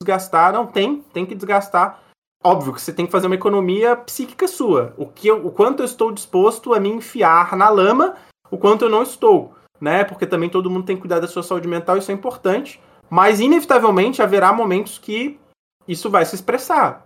desgastar. Não, tem, tem que desgastar. Óbvio que você tem que fazer uma economia psíquica sua. O, que eu, o quanto eu estou disposto a me enfiar na lama, o quanto eu não estou. Né? Porque também todo mundo tem que cuidar da sua saúde mental, isso é importante. Mas, inevitavelmente, haverá momentos que isso vai se expressar.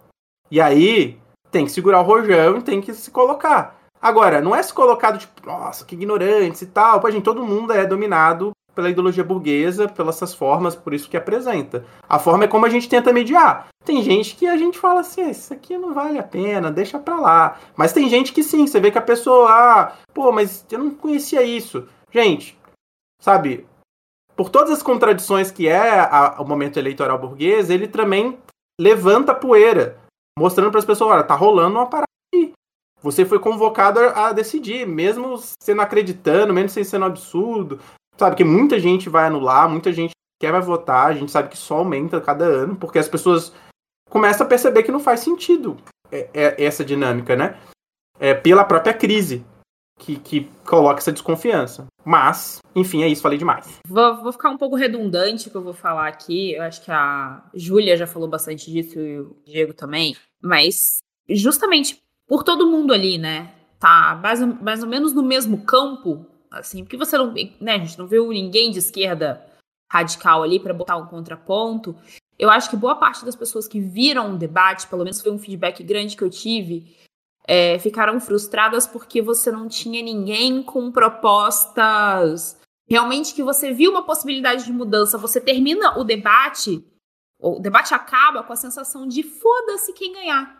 E aí, tem que segurar o rojão e tem que se colocar. Agora, não é se colocar tipo, nossa, que ignorantes e tal. Pô, gente, todo mundo é dominado pela ideologia burguesa, pelas essas formas, por isso que apresenta. A forma é como a gente tenta mediar. Tem gente que a gente fala assim, ah, isso aqui não vale a pena, deixa pra lá. Mas tem gente que sim, você vê que a pessoa, ah, pô, mas eu não conhecia isso. Gente, sabe, por todas as contradições que é a, o momento eleitoral burguês, ele também levanta poeira mostrando para as pessoas, olha, tá rolando uma parada aí. Você foi convocado a decidir, mesmo sendo acreditando, mesmo sem sendo absurdo. Sabe que muita gente vai anular, muita gente quer vai votar, a gente sabe que só aumenta cada ano, porque as pessoas começam a perceber que não faz sentido é, é, essa dinâmica, né? É, pela própria crise que, que coloca essa desconfiança. Mas, enfim, é isso, falei demais. Vou, vou ficar um pouco redundante que eu vou falar aqui. Eu acho que a Júlia já falou bastante disso e o Diego também. Mas, justamente por todo mundo ali, né? Tá mais, mais ou menos no mesmo campo, assim, porque você não, né, a gente não viu ninguém de esquerda radical ali para botar um contraponto. Eu acho que boa parte das pessoas que viram o debate, pelo menos foi um feedback grande que eu tive, é, ficaram frustradas porque você não tinha ninguém com propostas realmente que você viu uma possibilidade de mudança. Você termina o debate, o debate acaba com a sensação de foda-se quem ganhar.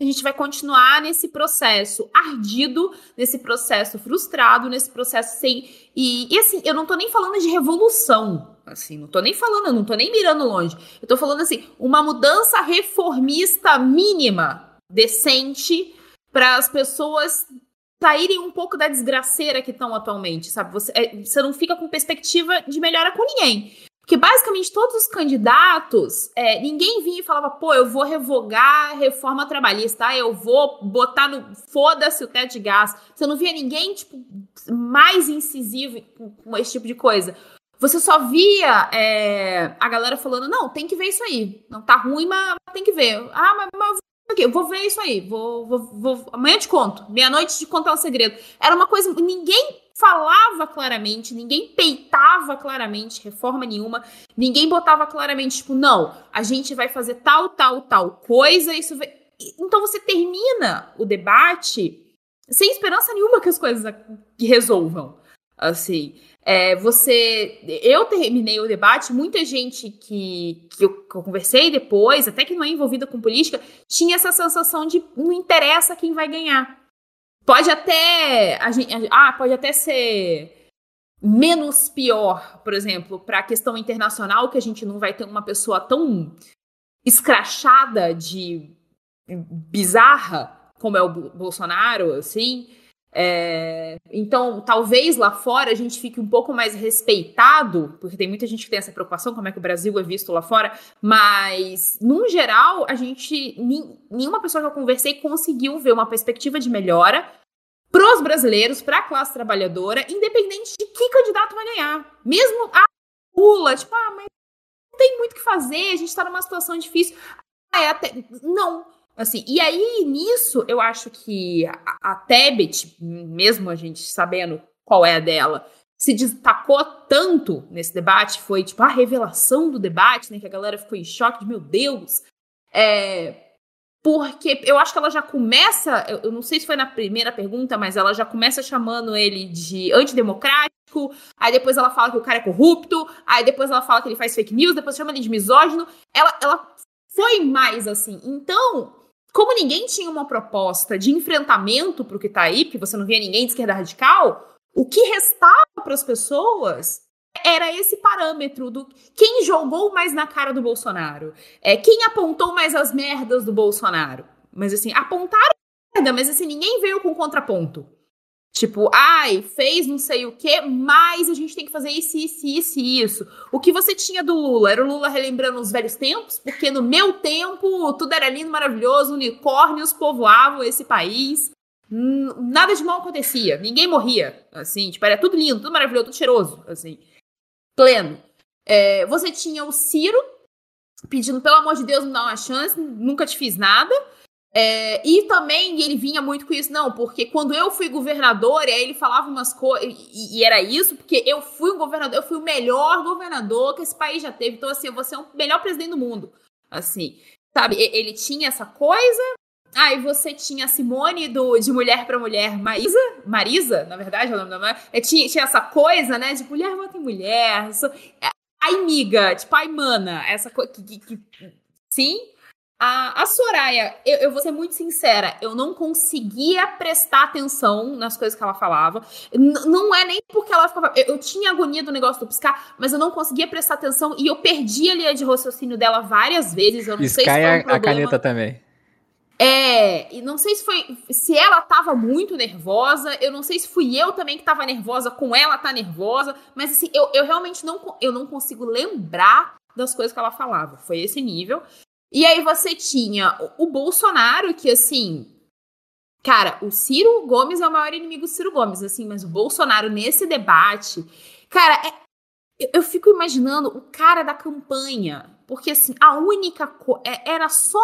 A gente vai continuar nesse processo ardido, nesse processo frustrado, nesse processo sem. E, e assim, eu não tô nem falando de revolução. Assim, não tô nem falando, eu não tô nem mirando longe. Eu tô falando assim, uma mudança reformista mínima, decente, para as pessoas saírem um pouco da desgraceira que estão atualmente, sabe? Você, é, você não fica com perspectiva de melhora com ninguém. Porque basicamente todos os candidatos, é, ninguém vinha e falava, pô, eu vou revogar a reforma trabalhista, ah, eu vou botar no. Foda-se o teto de gás. Você não via ninguém, tipo, mais incisivo com, esse tipo de coisa. Você só via é, a galera falando, não, tem que ver isso aí. Não tá ruim, mas tem que ver. Ah, mas, mas Ok, eu vou ver isso aí. Vou, vou, vou... Amanhã te conto. Meia-noite te contar um segredo. Era uma coisa. Ninguém falava claramente, ninguém peitava claramente reforma nenhuma, ninguém botava claramente, tipo, não, a gente vai fazer tal, tal, tal coisa, isso vai... Então você termina o debate sem esperança nenhuma que as coisas resolvam. Assim, é, você. Eu terminei o debate, muita gente que, que eu, que, eu, conversei depois, até que não é envolvida com política, tinha essa sensação de não interessa quem vai ganhar. Pode até. A gente, ah, pode até ser menos pior, por exemplo, para a questão internacional, que a gente não vai ter uma pessoa tão escrachada de bizarra como é o Bolsonaro, assim. É, então, talvez lá fora a gente fique um pouco mais respeitado, porque tem muita gente que tem essa preocupação, como é que o Brasil é visto lá fora, mas, num geral, a gente, nenhuma pessoa que eu conversei conseguiu ver uma perspectiva de melhora para os brasileiros, para a classe trabalhadora, independente de que candidato vai ganhar. Mesmo a Lula, tipo, ah, mas não tem muito o que fazer, a gente está numa situação difícil. Ah, é até... Não, Assim, e aí, nisso, eu acho que a, a Tebet, mesmo a gente sabendo qual é a dela, se destacou tanto nesse debate, foi tipo a revelação do debate, né? Que a galera ficou em choque de meu Deus. É, porque eu acho que ela já começa, eu não sei se foi na primeira pergunta, mas ela já começa chamando ele de antidemocrático, aí depois ela fala que o cara é corrupto, aí depois ela fala que ele faz fake news, depois chama ele de misógino. Ela, ela foi mais assim. Então, como ninguém tinha uma proposta de enfrentamento pro que tá aí, porque você não via ninguém de esquerda radical, o que restava para as pessoas era esse parâmetro do quem jogou mais na cara do Bolsonaro, é quem apontou mais as merdas do Bolsonaro. Mas assim, apontaram merda, mas assim, ninguém veio com contraponto. Tipo, ai, fez não sei o que, mas a gente tem que fazer isso, isso, isso e isso. O que você tinha do Lula? Era o Lula relembrando os velhos tempos? Porque no meu tempo tudo era lindo, maravilhoso, unicórnios povoavam esse país nada de mal acontecia, ninguém morria, assim, tipo, era tudo lindo, tudo maravilhoso, tudo cheiroso, assim, pleno. É, você tinha o Ciro pedindo, pelo amor de Deus, me dá uma chance, nunca te fiz nada. É, e também ele vinha muito com isso, não, porque quando eu fui governador, e aí ele falava umas coisas, e, e, era isso, porque eu fui um governador, eu fui o melhor governador que esse país já teve, então assim, você é o melhor presidente do mundo, assim, sabe? Ele tinha essa coisa, ah, e você tinha a Simone do De Mulher para Mulher, Maísa, Marisa, na verdade, é o nome da mulher. É, tinha, tinha essa coisa, né, de mulher vota em mulher. So, é, a amiga, tipo, a mana, essa coisa que, que, que, Sim. A, a Soraya, eu, eu vou ser muito sincera, eu não conseguia prestar atenção nas coisas que ela falava. N não é nem porque ela ficava. Eu, eu, tinha agonia do negócio do piscar, mas eu não conseguia prestar atenção e eu perdi a linha de raciocínio dela várias vezes. Eu não Sky sei se foi um a caneta também. É, e não sei se foi. Se ela tava muito nervosa, eu não sei se fui eu também que tava nervosa com ela tá nervosa, mas assim, eu, eu realmente não, eu não consigo lembrar das coisas que ela falava. Foi esse nível. E aí você tinha o, o Bolsonaro, que assim. Cara, o Ciro Gomes é o maior inimigo do Ciro Gomes, assim, mas o Bolsonaro nesse debate. Cara, é, eu, eu fico imaginando o cara da campanha. Porque, assim, a única coisa. É, era só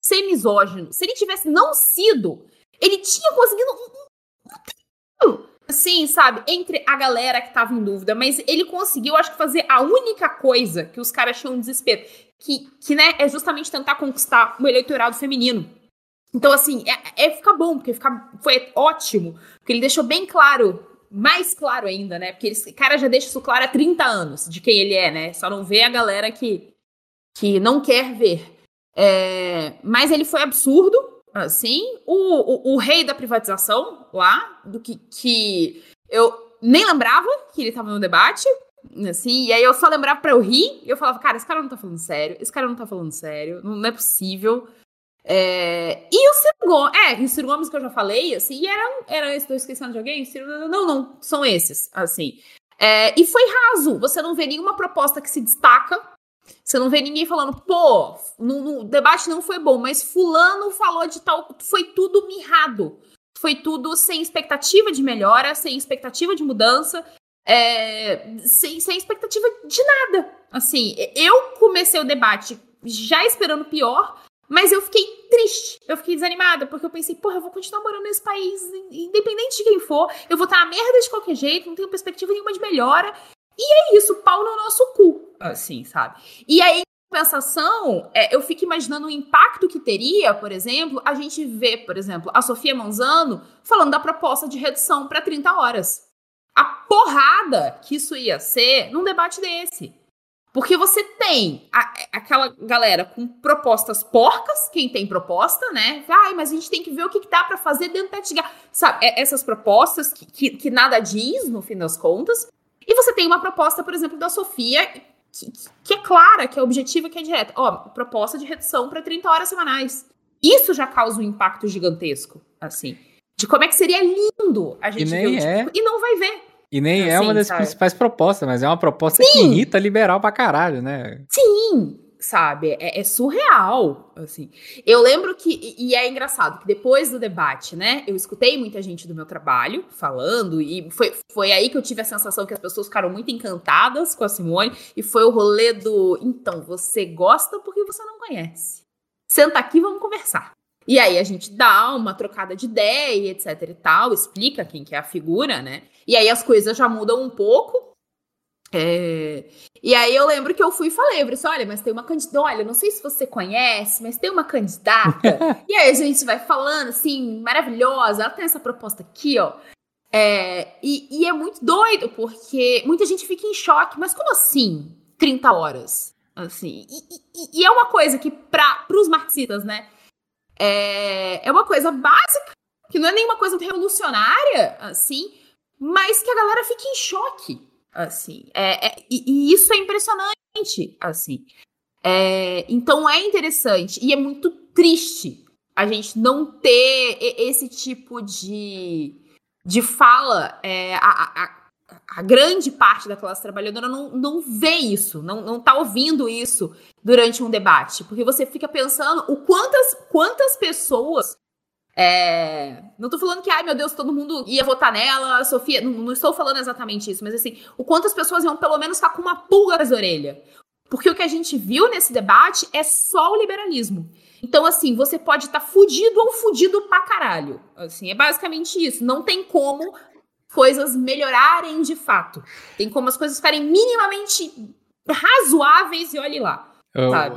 ser misógino. Se ele tivesse não sido, ele tinha conseguido um, um, assim, sabe, entre a galera que tava em dúvida, mas ele conseguiu, acho que, fazer a única coisa que os caras tinham desespero, que, que né, é justamente tentar conquistar o eleitorado feminino. Então, assim, é, é ficar bom, porque fica, foi ótimo, porque ele deixou bem claro, mais claro ainda, né? Porque esse cara já deixa isso claro há 30 anos de quem ele é, né? Só não vê a galera que, que não quer ver. É, mas ele foi absurdo, assim. O, o, o, rei da privatização lá, do que, que eu nem lembrava que ele estava no debate, assim, e aí eu só lembrava pra eu rir, e eu falava, cara, esse cara não tá falando sério, esse cara não tá falando sério, não, não é possível. É, e o Ciro Gomes, é, o Ciro Gomes que eu já falei, assim, e era, era estou esquecendo de alguém? Ciro, não, não, são esses, assim. É, e foi raso, você não vê nenhuma proposta que se destaca, você não vê ninguém falando, pô, no, debate não foi bom, mas fulano falou de tal. Foi tudo mirrado. Foi tudo sem expectativa de melhora, sem expectativa de mudança, é, sem, sem expectativa de nada. Assim, eu comecei o debate já esperando pior, mas eu fiquei triste, eu fiquei desanimada, porque eu pensei, porra, eu vou continuar morando nesse país, independente de quem for, eu vou estar na merda de qualquer jeito, não tenho perspectiva nenhuma de melhora, e é isso, pau no nosso cu, assim, sabe? E aí, em compensação, é, eu fico imaginando o impacto que teria, por exemplo, a gente vê, por exemplo, a Sofia Manzano falando da proposta de redução para 30 horas. A porrada que isso ia ser num debate desse. Porque você tem a, aquela galera com propostas porcas, quem tem proposta, né? Ai, mas a gente tem que ver o que, que dá para fazer dentro da Tigar. Sabe, é, essas propostas que, que, que, nada diz, no fim das contas. E você tem uma proposta, por exemplo, da Sofia, que, que é clara, que é objetiva, que é direta. Ó, proposta de redução para 30 horas semanais. Isso já causa um impacto gigantesco, assim. De como é que seria lindo a gente e nem ver é... tipo, e não vai ver. E nem assim, é uma das sabe? principais propostas, mas é uma proposta Sim. que irrita liberal pra caralho, né? Sim, sabe? É, é, surreal, assim. Eu lembro que, e é engraçado, que depois do debate, né, eu escutei muita gente do meu trabalho falando, e foi, foi aí que eu tive a sensação que as pessoas ficaram muito encantadas com a Simone, e foi o rolê do, então, você gosta porque você não conhece. Senta aqui, vamos conversar. E aí a gente dá uma trocada de ideia, etc e tal, explica quem que é a figura, né? E aí as coisas já mudam um pouco. É... E aí eu lembro que eu fui e falei, eu disse, olha, mas tem uma candidata, olha, não sei se você conhece, mas tem uma candidata. e aí a gente vai falando, assim, maravilhosa, ela tem essa proposta aqui, ó. É... E, e é muito doido, porque muita gente fica em choque, mas como assim 30 horas? Assim, e, e, e é uma coisa que para os marxistas, né, é, é uma coisa básica, que não é nenhuma coisa revolucionária, assim, mas que a galera fica em choque, assim. É, é e, e, isso é impressionante, assim. É, então é interessante e é muito triste a gente não ter esse tipo de, de fala. É, a, a, a, grande parte da classe trabalhadora não, não vê isso, não, não tá ouvindo isso durante um debate, porque você fica pensando o quantas, quantas pessoas é... Não tô falando que, ai meu Deus, todo mundo ia votar nela, Sofia. Não, não, estou falando exatamente isso, mas assim, o quanto as pessoas iam pelo menos ficar com uma pulga nas orelhas. Porque o que a gente viu nesse debate é só o liberalismo. Então, assim, você pode estar tá fudido ou fudido pra caralho. Assim, é basicamente isso. Não tem como coisas melhorarem de fato. Tem como as coisas ficarem minimamente razoáveis e olhe lá.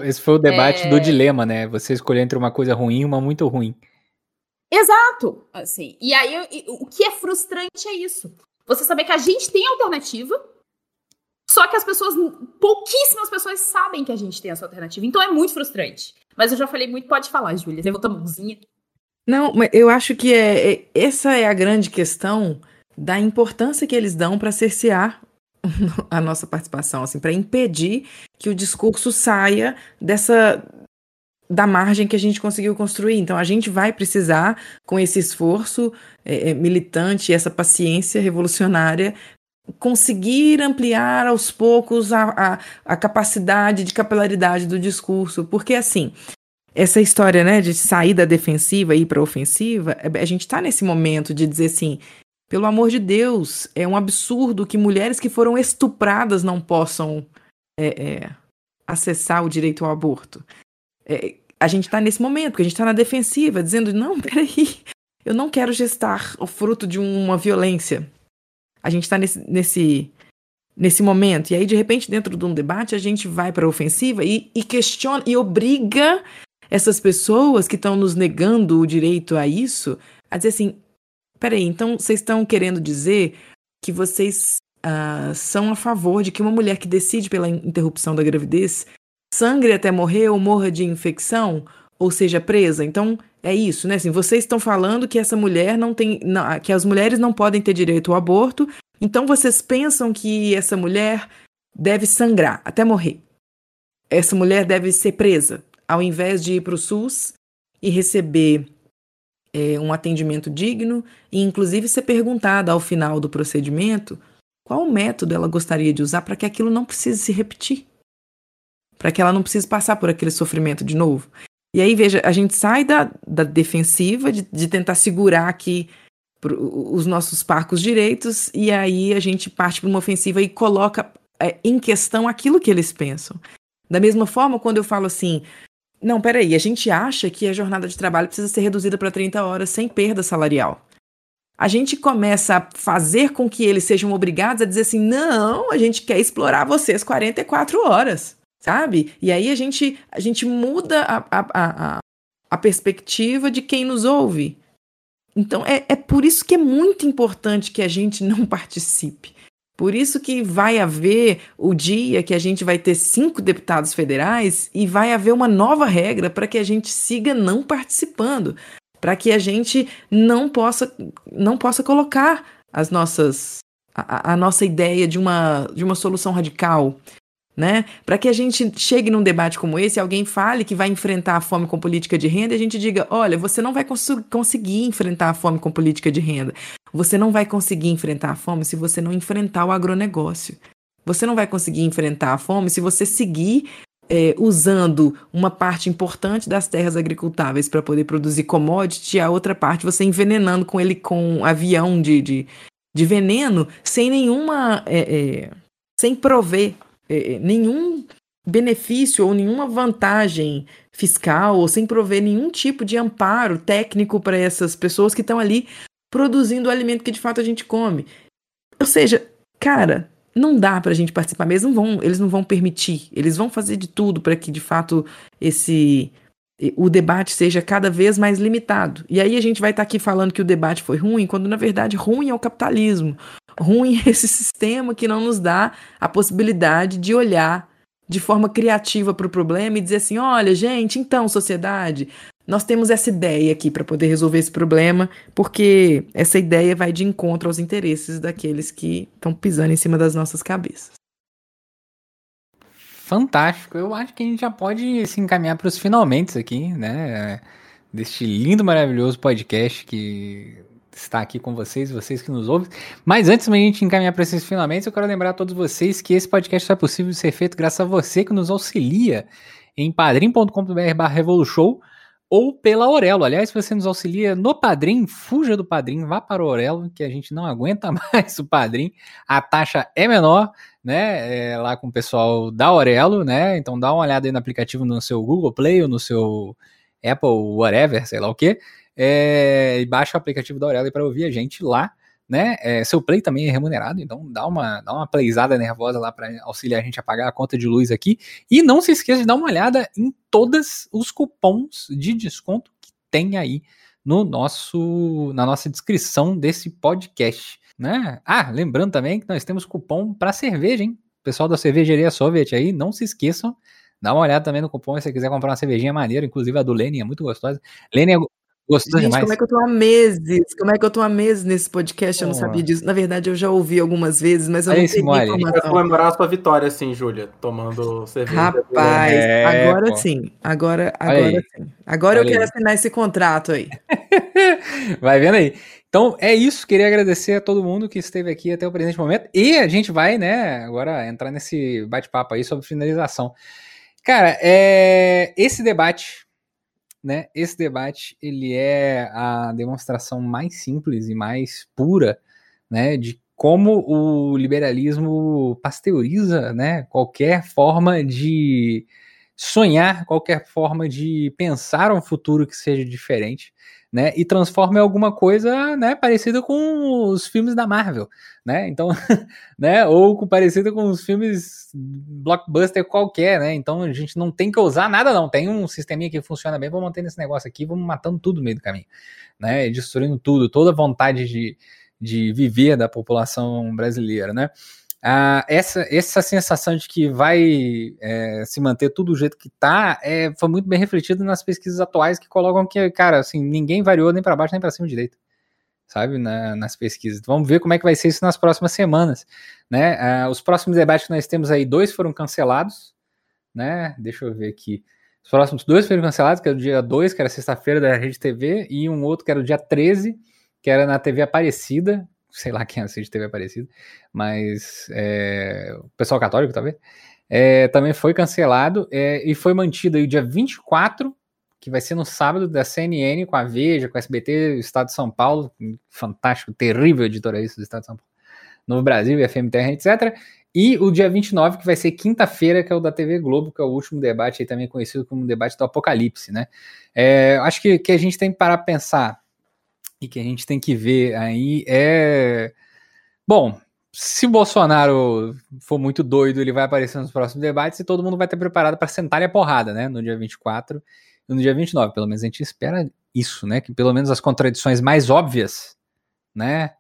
Esse foi o debate é... do dilema, né? Você escolher entre uma coisa ruim e uma muito ruim. Exato, assim. E aí, o que é frustrante é isso. Você saber que a gente tem alternativa, só que as pessoas, pouquíssimas pessoas sabem que a gente tem essa alternativa. Então é muito frustrante. Mas eu já falei muito, pode falar, Júlia. Levanta a mãozinha. Não, mas eu acho que é, é, essa é a grande questão da importância que eles dão para cercear a nossa participação, assim, para impedir que o discurso saia dessa da margem que a gente conseguiu construir. Então, a gente vai precisar, com esse esforço é, é, militante, essa paciência revolucionária, conseguir ampliar aos poucos a, a, a, capacidade de capilaridade do discurso. Porque, assim, essa história né, de sair da defensiva e ir para a ofensiva, é, a gente está nesse momento de dizer assim. Pelo amor de Deus, é um absurdo que mulheres que foram estupradas não possam é, é acessar o direito ao aborto. É, a gente está nesse momento, porque a gente está na defensiva, dizendo: não, peraí, eu não quero gestar o fruto de uma violência. A gente está nesse, nesse, nesse momento. E aí, de repente, dentro de um debate, a gente vai para a ofensiva e, e questiona e obriga essas pessoas que estão nos negando o direito a isso a dizer assim: peraí, então vocês estão querendo dizer que vocês uh, são a favor de que uma mulher que decide pela interrupção da gravidez sangre até morrer ou morra de infecção ou seja presa. Então, é isso, né? Assim, vocês estão falando que essa mulher não tem. Que as mulheres não podem ter direito ao aborto. Então, vocês pensam que essa mulher deve sangrar até morrer. Essa mulher deve ser presa, ao invés de ir para o SUS e receber é, um atendimento digno, e inclusive ser perguntada ao final do procedimento qual método ela gostaria de usar para que aquilo não precise se repetir para que ela não precise passar por aquele sofrimento de novo. E aí, veja, a gente sai da, da defensiva, de, de tentar segurar aqui os nossos parcos direitos, e aí a gente parte para uma ofensiva e coloca é, em questão aquilo que eles pensam. Da mesma forma, quando eu falo assim, não, peraí, a gente acha que a jornada de trabalho precisa ser reduzida para 30 horas sem perda salarial. A gente começa a fazer com que eles sejam obrigados a dizer assim: não, a gente quer explorar vocês 44 horas sabe? E aí a gente, a gente muda a, a, a, a perspectiva de quem nos ouve. Então é, é por isso que é muito importante que a gente não participe. Por isso que vai haver o dia que a gente vai ter cinco deputados federais e vai haver uma nova regra para que a gente siga não participando, para que a gente não possa não possa colocar as nossas a, a, nossa ideia de uma, de uma solução radical, né? Para que a gente chegue num debate como esse, alguém fale que vai enfrentar a fome com política de renda e a gente diga: olha, você não vai cons conseguir enfrentar a fome com política de renda. Você não vai conseguir enfrentar a fome se você não enfrentar o agronegócio. Você não vai conseguir enfrentar a fome se você seguir é, usando uma parte importante das terras agricultáveis para poder produzir commodity, e a outra parte você envenenando com ele com avião de, de, de veneno sem nenhuma. É, é, sem prover é, é, nenhum benefício ou nenhuma vantagem fiscal ou sem prover nenhum tipo de amparo técnico para essas pessoas que estão ali produzindo o alimento que de fato a gente come. Ou seja, cara, não dá para a gente participar mesmo, vão, eles não vão permitir, eles vão fazer de tudo para que de fato esse o debate seja cada vez mais limitado. E aí a gente vai estar tá aqui falando que o debate foi ruim, quando na verdade ruim é o capitalismo. Ruim esse sistema que não nos dá a possibilidade de olhar de forma criativa para o problema e dizer assim: olha, gente, então, sociedade, nós temos essa ideia aqui para poder resolver esse problema, porque essa ideia vai de encontro aos interesses daqueles que estão pisando em cima das nossas cabeças. Fantástico. Eu acho que a gente já pode se encaminhar para os finalmente aqui, né? Deste lindo, maravilhoso podcast que está aqui com vocês, vocês que nos ouvem. Mas antes de a gente encaminhar para esses finalmente, eu quero lembrar a todos vocês que esse podcast só é possível ser feito graças a você que nos auxilia em padrim.com.br revolution ou pela Aurelo. Aliás, se você nos auxilia no Padrim, fuja do Padrim, vá para o Aurelo, que a gente não aguenta mais o Padrim. A taxa é menor, né? É lá com o pessoal da Aurelo, né? Então dá uma olhada aí no aplicativo no seu Google Play ou no seu Apple, whatever, sei lá o que. É, e baixa o aplicativo da Aurelo para ouvir a gente lá. Né? É, seu play também é remunerado, então dá uma, dá uma playzada nervosa lá para auxiliar a gente a pagar a conta de luz aqui. E não se esqueça de dar uma olhada em todos os cupons de desconto que tem aí no nosso na nossa descrição desse podcast, né? Ah, lembrando também que nós temos cupom para cerveja, hein? Pessoal da cervejaria Soviet aí, não se esqueçam, dá uma olhada também no cupom se você quiser comprar uma cervejinha maneira, inclusive a do Lene é muito gostosa. Lene é Gostou Gente, demais? como é que eu tô há meses? Como é que eu tô há meses nesse podcast? Eu não sabia disso. Na verdade, eu já ouvi algumas vezes, mas eu Aí, não tenho informação. Vai comemorar a sua vitória, sim, Júlia, tomando cerveja. Rapaz, é, agora pô. sim. Agora, agora sim. Agora Olha eu quero aí. assinar esse contrato aí. vai vendo aí. Então é isso, queria agradecer a todo mundo que esteve aqui até o presente momento. E a gente vai, né, agora entrar nesse bate-papo aí sobre finalização. Cara, é... esse debate né, esse debate ele é a demonstração mais simples e mais pura, né, de como o liberalismo pasteuriza, né, qualquer forma de sonhar, qualquer forma de pensar um futuro que seja diferente, né, e transforma em alguma coisa, né, parecida com os filmes da Marvel, né? Então, né, ou parecida com os filmes blockbuster qualquer, né? Então a gente não tem que usar nada não, tem um sisteminha que funciona bem, vamos manter esse negócio aqui, vamos matando tudo no meio do caminho, né? Destruindo tudo, toda vontade de, de viver da população brasileira, né? Ah, essa, essa sensação de que vai é, se manter tudo do jeito que está é, foi muito bem refletido nas pesquisas atuais que colocam que, cara, assim, ninguém variou nem para baixo nem para cima direito, sabe, Na, nas pesquisas. Vamos ver como é que vai ser isso nas próximas semanas, né? Ah, os próximos debates que nós temos aí, dois foram cancelados, né? Deixa eu ver aqui. Os próximos dois foram cancelados, que era o dia 2, que era sexta-feira da Rede TV, e um outro que era o dia 13, que era na TV Aparecida, sei lá quem assiste TV Aparecida, mas é, o pessoal católico, talvez, é, também foi cancelado é, e foi mantido aí o dia 24, que vai ser no sábado, da CNN, com a Veja, com a SBT, Estado de São Paulo, fantástico, terrível editorialista do Estado de São Paulo, no Brasil, FM Terra, etc. E o dia 29, que vai ser quinta-feira, que é o da TV Globo, que é o último debate aí também conhecido como debate do apocalipse, né? É, acho que, que a gente tem que parar para pensar e que a gente tem que ver aí é. Bom, se o Bolsonaro for muito doido, ele vai aparecer nos próximos debates e todo mundo vai estar preparado para sentar a porrada, né? No dia 24 e no dia 29. Pelo menos a gente espera isso, né? Que pelo menos as contradições mais óbvias, né?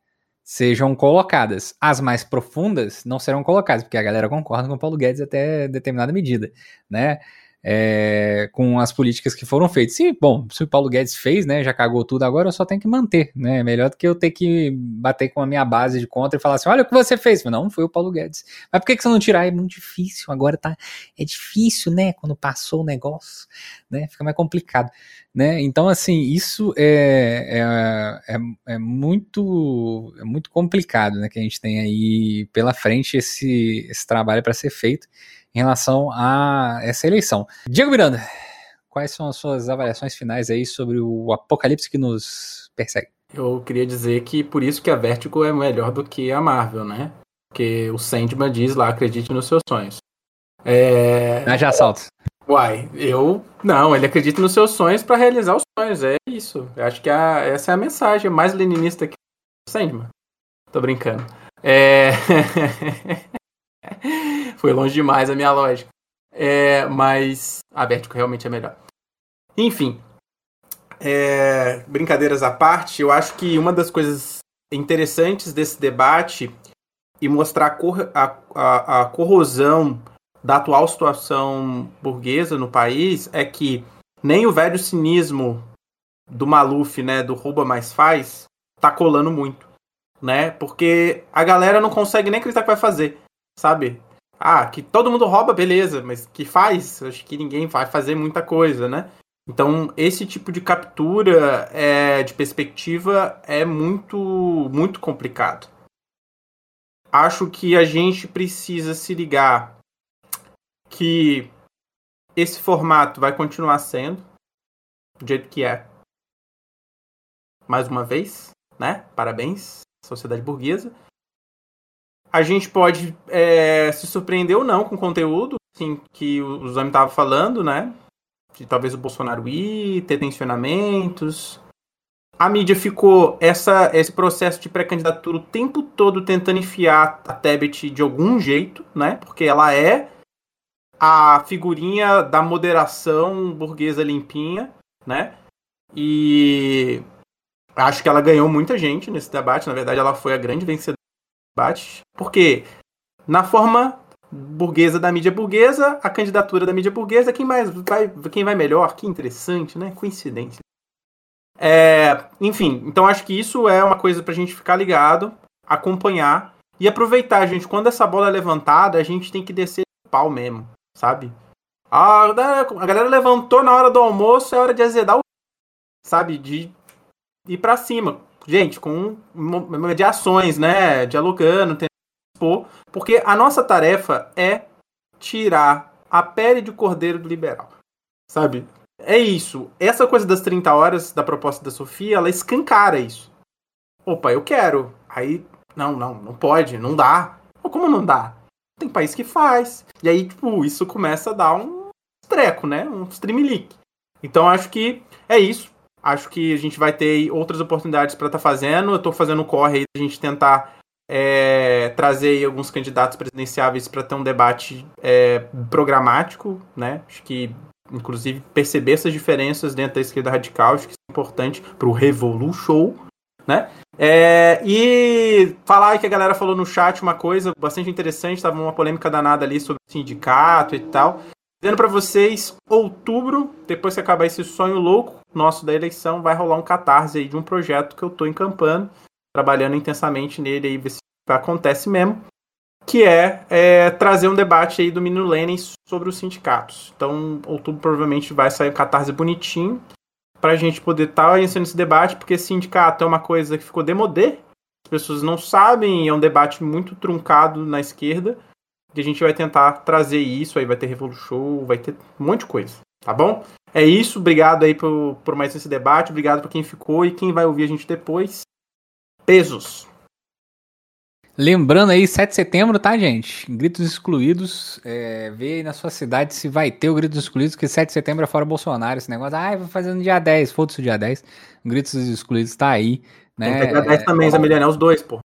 Sejam colocadas. As mais profundas não serão colocadas, porque a galera concorda com o Paulo Guedes até determinada medida, né? É, com as políticas que foram feitas. Sim, bom, se o Paulo Guedes fez, né, já cagou tudo agora, eu só tenho que manter, né, melhor do que eu ter que bater com a minha base de contra e falar assim, olha o que você fez, não, foi o Paulo Guedes. Mas por que, que você não tirar? É muito difícil, agora tá, é difícil, né, quando passou o negócio, né, fica mais complicado, né, então assim, isso é, é, é, é muito, é muito complicado, né, que a gente tem aí pela frente esse, esse trabalho para ser feito, em relação a essa eleição. Diego Miranda, quais são as suas avaliações finais aí sobre o apocalipse que nos persegue? Eu queria dizer que por isso que a Vertigo é melhor do que a Marvel, né? Porque o Sandman diz lá, acredite nos seus sonhos. É... Já assaltos. Uai, eu. Não, ele acredita nos seus sonhos pra realizar os sonhos. É isso. Eu acho que a- essa é a mensagem. Mais leninista que o Sandman. Tô brincando. É... Foi longe demais a minha lógica. É, mas a Vertigo realmente é melhor. Enfim. é, brincadeiras à parte, eu acho que uma das coisas interessantes desse debate e mostrar a, cor- a- a- a corrosão da atual situação burguesa no país é que nem o velho cinismo do Maluf, né, do rouba mais faz, tá colando muito, né? Porque a galera não consegue nem acreditar que vai fazer, sabe? Ah, que todo mundo rouba, beleza, mas que faz? Acho que ninguém vai fazer muita coisa, né? Então, esse tipo de captura é, de perspectiva é muito, muito complicado. Acho que a gente precisa se ligar que esse formato vai continuar sendo do jeito que é. Mais uma vez, né? Parabéns, sociedade burguesa. A gente pode é, se surpreender ou não com o conteúdo, assim, que o Zami estava falando, né? De talvez o Bolsonaro ir, ter tensionamentos. A mídia ficou essa, esse processo de pré-candidatura o tempo todo tentando enfiar a Tebet de algum jeito, né? Porque ela é a figurinha da moderação burguesa limpinha, né? E acho que ela ganhou muita gente nesse debate. Na verdade, ela foi a grande vencedora do debate. Porque na forma burguesa da mídia burguesa, a candidatura da mídia burguesa, quem mais vai, quem vai melhor? Que interessante, né? Coincidência. É, enfim, então acho que isso é uma coisa pra gente ficar ligado, acompanhar e aproveitar, gente. Quando essa bola é levantada, a gente tem que descer o pau mesmo, sabe? Ah, a galera levantou na hora do almoço, é hora de azedar o. Sabe? De ir pra cima. Gente, com mediações, né? Dialogando, tentando expor. Porque a nossa tarefa é tirar a pele de cordeiro do liberal. Sabe? É isso. Essa coisa das 30 horas da proposta da Sofia, ela escancara isso. Opa, eu quero. Aí, não, não, não pode, não dá. Como não dá? Tem país que faz. E aí, tipo, isso começa a dar um treco, né? Um streamlink. Então, acho que é isso. Acho que a gente vai ter outras oportunidades para estar fazendo. Eu tô fazendo o corre aí da gente tentar é, trazer alguns candidatos presidenciáveis para ter um debate é, programático, né? Acho que, inclusive, perceber essas diferenças dentro da esquerda radical, acho que é importante para o Revolution, né? É, e falar que a galera falou no chat uma coisa bastante interessante, tava uma polêmica danada ali sobre sindicato e tal. Dizendo para vocês, outubro, depois que acabar esse sonho louco nosso da eleição, vai rolar um catarse aí de um projeto que eu tô encampando, trabalhando intensamente nele aí, ver se acontece mesmo, que é, é trazer um debate aí do Menino Lenin sobre os sindicatos. Então, outubro provavelmente vai sair um catarse bonitinho pra gente poder estar tá iniciando esse debate, porque sindicato é uma coisa que ficou demodê, as pessoas não sabem, é um debate muito truncado na esquerda, e a gente vai tentar trazer isso, aí vai ter Revolution, vai ter um monte de coisa, tá bom? É isso, obrigado aí por, por mais esse debate, obrigado por quem ficou e quem vai ouvir a gente depois. Pesos. Lembrando aí, 7 de setembro, tá, gente? Gritos excluídos. É, vê aí na sua cidade se vai ter o Gritos Excluídos, que 7 de setembro é fora Bolsonaro. Esse negócio, ah, vou fazer no dia 10, foda-se o dia 10. O Gritos Excluídos tá aí, né? Tem que pegar 10 também, Zé Milena, os dois, pô.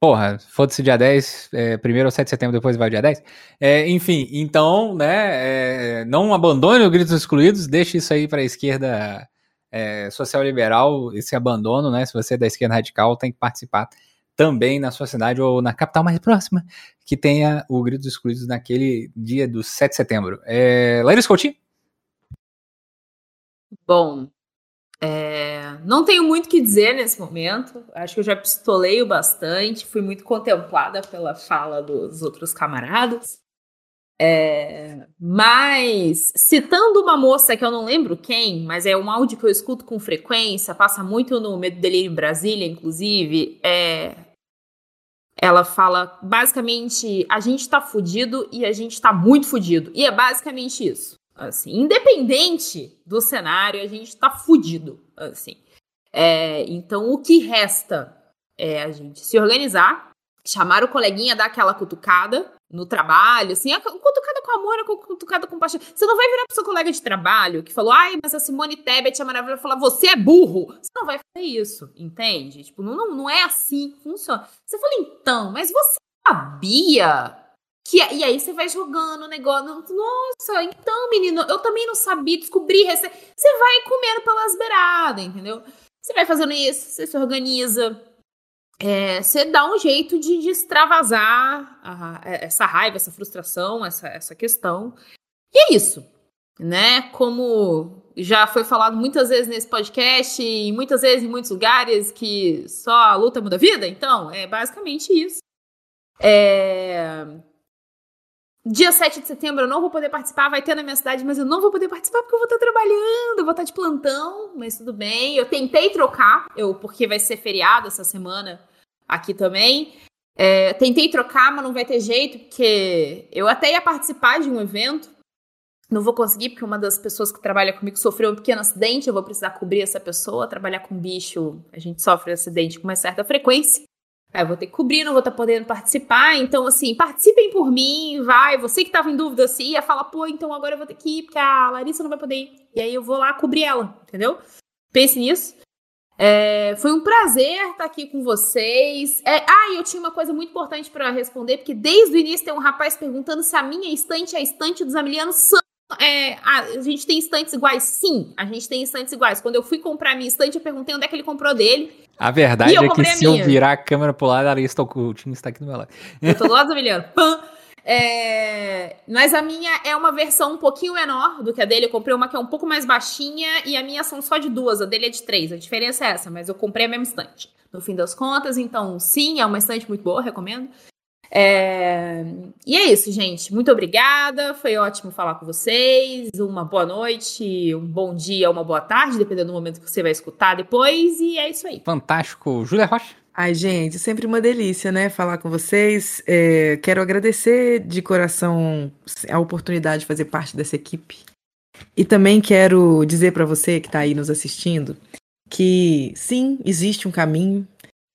Porra, foda-se dia 10, é, primeiro ou 7 de setembro, depois vai dia 10. É, enfim, então, né, é, não abandone o Gritos Excluídos, deixe isso aí para a esquerda é, social liberal, esse abandono, né, se você é da esquerda radical, tem que participar também na sua cidade ou na capital mais próxima, que tenha o Gritos Excluídos naquele dia do 7 de setembro. É, Larissa Coutinho? Bom, é, não tenho muito o que dizer nesse momento. Acho que eu já pistoleio bastante. Fui muito contemplada pela fala dos outros camaradas. É, mas, citando uma moça que eu não lembro quem, mas é um áudio que eu escuto com frequência, passa muito no Medo Delírio em Brasília, inclusive, é, ela fala basicamente: a gente tá fudido e a gente tá muito fudido. E é basicamente isso. Assim, independente do cenário, a gente tá fudido, assim. É, então, o que resta é a gente se organizar, chamar o coleguinha, dar aquela cutucada, no trabalho, assim, é cutucada com amor, é cutucada com paixão. Você não vai virar pro seu colega de trabalho que falou, ai, mas a Simone Tebet é maravilhosa, falar, você é burro. Você não vai fazer isso, entende? Tipo, não, não, não é assim que funciona. Você fala, então, mas você sabia que, e aí você vai jogando o negócio. Nossa, então, menino, eu também não sabia, descobri. Você vai comendo pelas beiradas, entendeu? Você vai fazendo isso, você se organiza. É, você dá um jeito de, de extravasar a, essa raiva, essa frustração, essa, essa questão. E é isso, né? Como já foi falado muitas vezes nesse podcast e muitas vezes em muitos lugares que só a luta muda a vida, então é basicamente isso. É... Dia 7 de setembro eu não vou poder participar, vai ter na minha cidade, mas eu não vou poder participar porque eu vou estar trabalhando, eu vou estar de plantão, mas tudo bem. Eu tentei trocar, eu porque vai ser feriado essa semana aqui também. É, tentei trocar, mas não vai ter jeito, porque eu até ia participar de um evento. Não vou conseguir, porque uma das pessoas que trabalha comigo sofreu um pequeno acidente. Eu vou precisar cobrir essa pessoa. Trabalhar com bicho, a gente sofre acidente com uma certa frequência. Aí eu vou ter que cobrir, não vou estar podendo participar. Então, assim, participem por mim, vai. Você que estava em dúvida, assim, ia falar, pô, então agora eu vou ter que ir, porque a Larissa não vai poder ir. E aí eu vou lá cobrir ela, entendeu? Pense nisso. É, foi um prazer estar aqui com vocês. É, ah, eu tinha uma coisa muito importante para responder, porque desde o início tem um rapaz perguntando se a minha estante é a estante dos Amilianos são. É, a gente tem estantes iguais? Sim, a gente tem estantes iguais. Quando eu fui comprar a minha estante, eu perguntei onde é que ele comprou dele. A verdade é que se eu virar a câmera pro lado, a Larissa está aqui do meu lado. Eu tô do lado do Emiliano. Pã! É, mas a minha é uma versão um pouquinho menor do que a dele. Eu comprei uma que é um pouco mais baixinha e a minha são só de duas, a dele é de três. A diferença é essa, mas eu comprei a mesma estante. No fim das contas, então sim, é uma estante muito boa, recomendo. É... E é isso, gente. Muito obrigada. Foi ótimo falar com vocês. Uma boa noite, um bom dia, uma boa tarde, dependendo do momento que você vai escutar depois. E é isso aí. Fantástico. Júlia Rocha. Ai, gente, sempre uma delícia, né? Falar com vocês. É, quero agradecer de coração a oportunidade de fazer parte dessa equipe. E também quero dizer para você que está aí nos assistindo que sim, existe um caminho,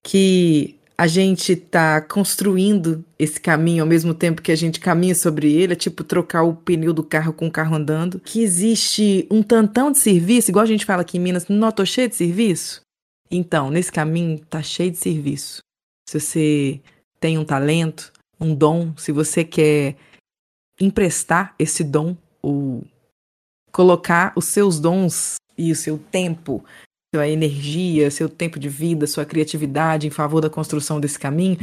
que a gente está construindo esse caminho ao mesmo tempo que a gente caminha sobre ele, é tipo trocar o pneu do carro com o carro andando, que existe um tantão de serviço, igual a gente fala aqui em Minas, não tô cheio de serviço? Então, nesse caminho tá cheio de serviço. Se você tem um talento, um dom, se você quer emprestar esse dom ou colocar os seus dons e o seu tempo, sua energia, seu tempo de vida, sua criatividade em favor da construção desse caminho,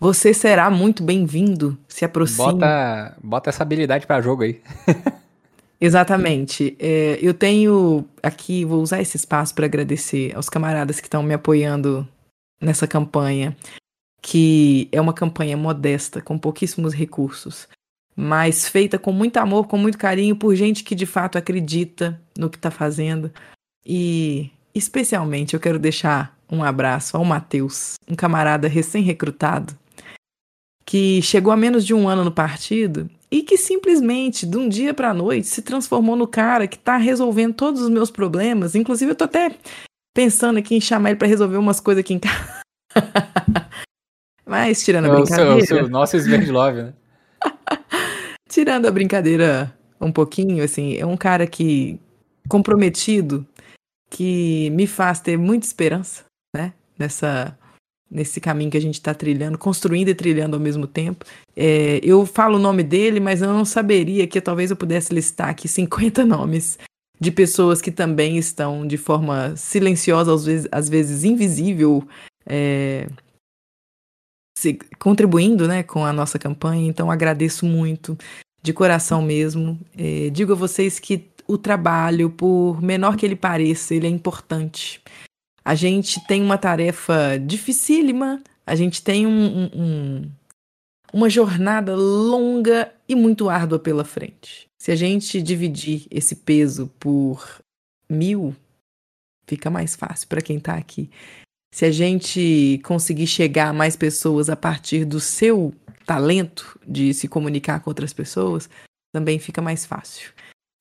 você será muito bem-vindo. Se aproxime. Bota, bota essa habilidade para jogo aí. Exatamente. É, eu tenho aqui, vou usar esse espaço para agradecer aos camaradas que estão me apoiando nessa campanha, que é uma campanha modesta, com pouquíssimos recursos, mas feita com muito amor, com muito carinho, por gente que de fato acredita no que está fazendo. E especialmente eu quero deixar um abraço ao Matheus, um camarada recém-recrutado, que chegou a menos de um ano no partido e que simplesmente, de um dia para a noite, se transformou no cara que está resolvendo todos os meus problemas. Inclusive, eu tô até pensando aqui em chamar ele para resolver umas coisas aqui em casa. Mas, tirando a é brincadeira. O seu, nosso Sven Love, né? tirando a brincadeira um pouquinho, assim, é um cara que comprometido, que me faz ter muita esperança, né? Nessa nesse caminho que a gente está trilhando, construindo e trilhando ao mesmo tempo. É, eu falo o nome dele, mas eu não saberia que talvez eu pudesse listar aqui 50 nomes de pessoas que também estão de forma silenciosa, às vezes, às vezes invisível, é, se, contribuindo né, com a nossa campanha. Então agradeço muito, de coração mesmo. É, digo a vocês que o trabalho, por menor que ele pareça, ele é importante. A gente tem uma tarefa dificílima, a gente tem um, um, uma jornada longa e muito árdua pela frente. Se a gente dividir esse peso por mil, fica mais fácil para quem está aqui. Se a gente conseguir chegar a mais pessoas a partir do seu talento de se comunicar com outras pessoas, também fica mais fácil.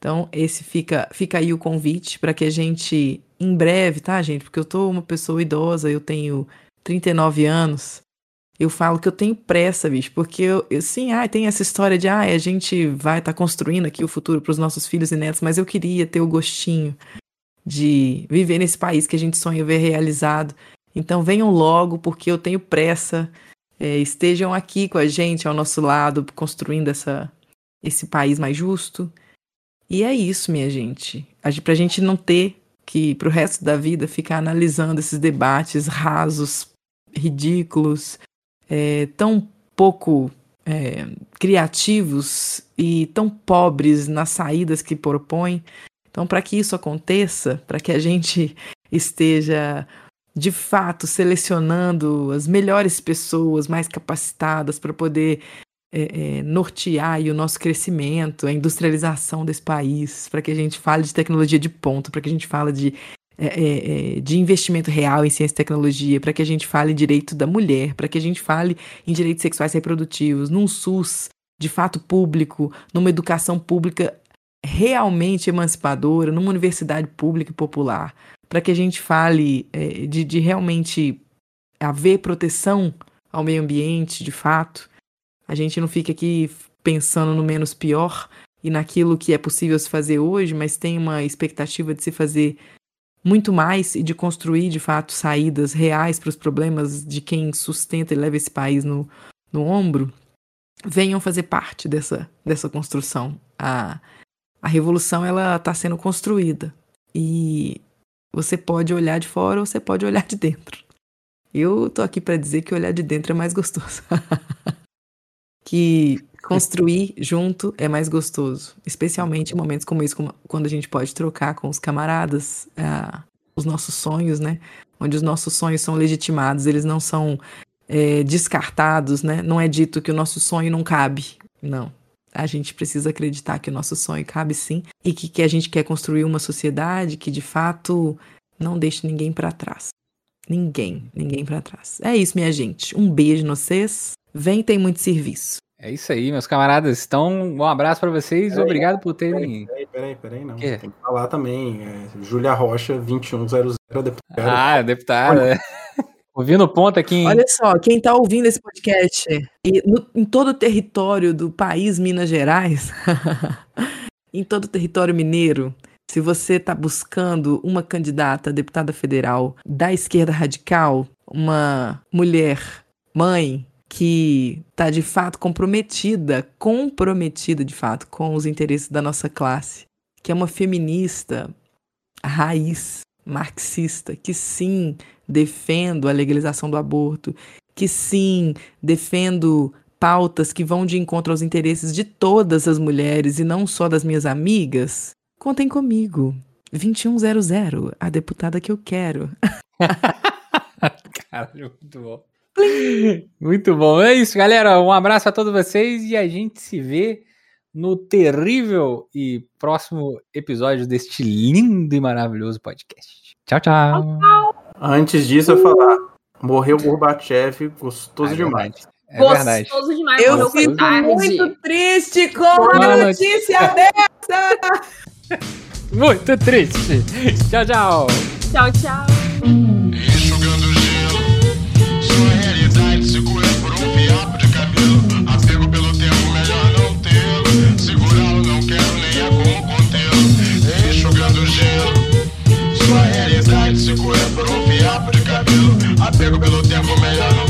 Então, esse fica, fica aí o convite para que a gente, em breve, tá, gente? Porque eu tô uma pessoa idosa, eu tenho 39 anos. eu falo que eu tenho pressa, bicho, porque eu, eu sim, ah, tem essa história de ah, a gente vai estar tá construindo aqui o futuro para os nossos filhos e netos, mas eu queria ter o gostinho de viver nesse país que a gente sonha ver realizado. Então venham logo, porque eu tenho pressa. É, estejam aqui com a gente, ao nosso lado, construindo essa, esse país mais justo. E é isso, minha gente. Para a gente não ter que, para o resto da vida, ficar analisando esses debates rasos, ridículos, é, tão pouco é, criativos e tão pobres nas saídas que propõem. Então, para que isso aconteça, para que a gente esteja de fato selecionando as melhores pessoas mais capacitadas para poder é, é, nortear o nosso crescimento, a industrialização desse país, para que a gente fale de tecnologia de ponta, para que a gente fale de, é, é, é, de investimento real em ciência e tecnologia, para que a gente fale direito da mulher, para que a gente fale em direitos sexuais e reprodutivos, num SUS de fato público, numa educação pública realmente emancipadora, numa universidade pública e popular, para que a gente fale é, de, de realmente haver proteção ao meio ambiente, de fato. A gente não fica aqui pensando no menos pior e naquilo que é possível se fazer hoje, mas tem uma expectativa de se fazer muito mais e de construir, de fato, saídas reais para os problemas de quem sustenta e leva esse país no, no ombro, venham fazer parte dessa, dessa construção. A, a revolução ela está sendo construída e você pode olhar de fora ou você pode olhar de dentro. Eu tô aqui para dizer que olhar de dentro é mais gostoso. que construir junto é mais gostoso, especialmente em momentos como esse, quando a gente pode trocar com os camaradas uh, os nossos sonhos, né? Onde os nossos sonhos são legitimados, eles não são é, descartados, né? Não é dito que o nosso sonho não cabe. Não a gente precisa acreditar que o nosso sonho cabe sim e que, que a gente quer construir uma sociedade que de fato não deixe ninguém para trás. Ninguém, ninguém para trás. É isso, minha gente. Um beijo no vocês. Vem, tem muito serviço. É isso aí, meus camaradas. Então, um abraço para vocês. Peraí, Obrigado por terem. Peraí, peraí, peraí, não. Tem que falar também. É, Júlia Rocha, 2100, deputada. Ah, deputada. Ouvindo ponto aqui. Hein? Olha só, quem está ouvindo esse podcast e no, em todo o território do país Minas Gerais, em todo o território mineiro, se você está buscando uma candidata a deputada federal da esquerda radical, uma mulher, mãe, que está de fato comprometida, comprometida de fato com os interesses da nossa classe, que é uma feminista raiz, marxista, que sim defendo a legalização do aborto, que sim defendo pautas que vão de encontro aos interesses de todas as mulheres e não só das minhas amigas, contem comigo. 2100, a deputada que eu quero. Caralho, muito bom. Muito bom. É isso, galera. Um abraço a todos vocês e a gente se vê no terrível e próximo episódio deste lindo e maravilhoso podcast. Tchau, tchau. Antes disso, eu falar: morreu Gorbachev, gostoso é demais. É verdade. Gostoso demais. Eu fico muito triste com a notícia dessa. muito triste. Tchau, tchau. Tchau, tchau. pego pelo tempo melhor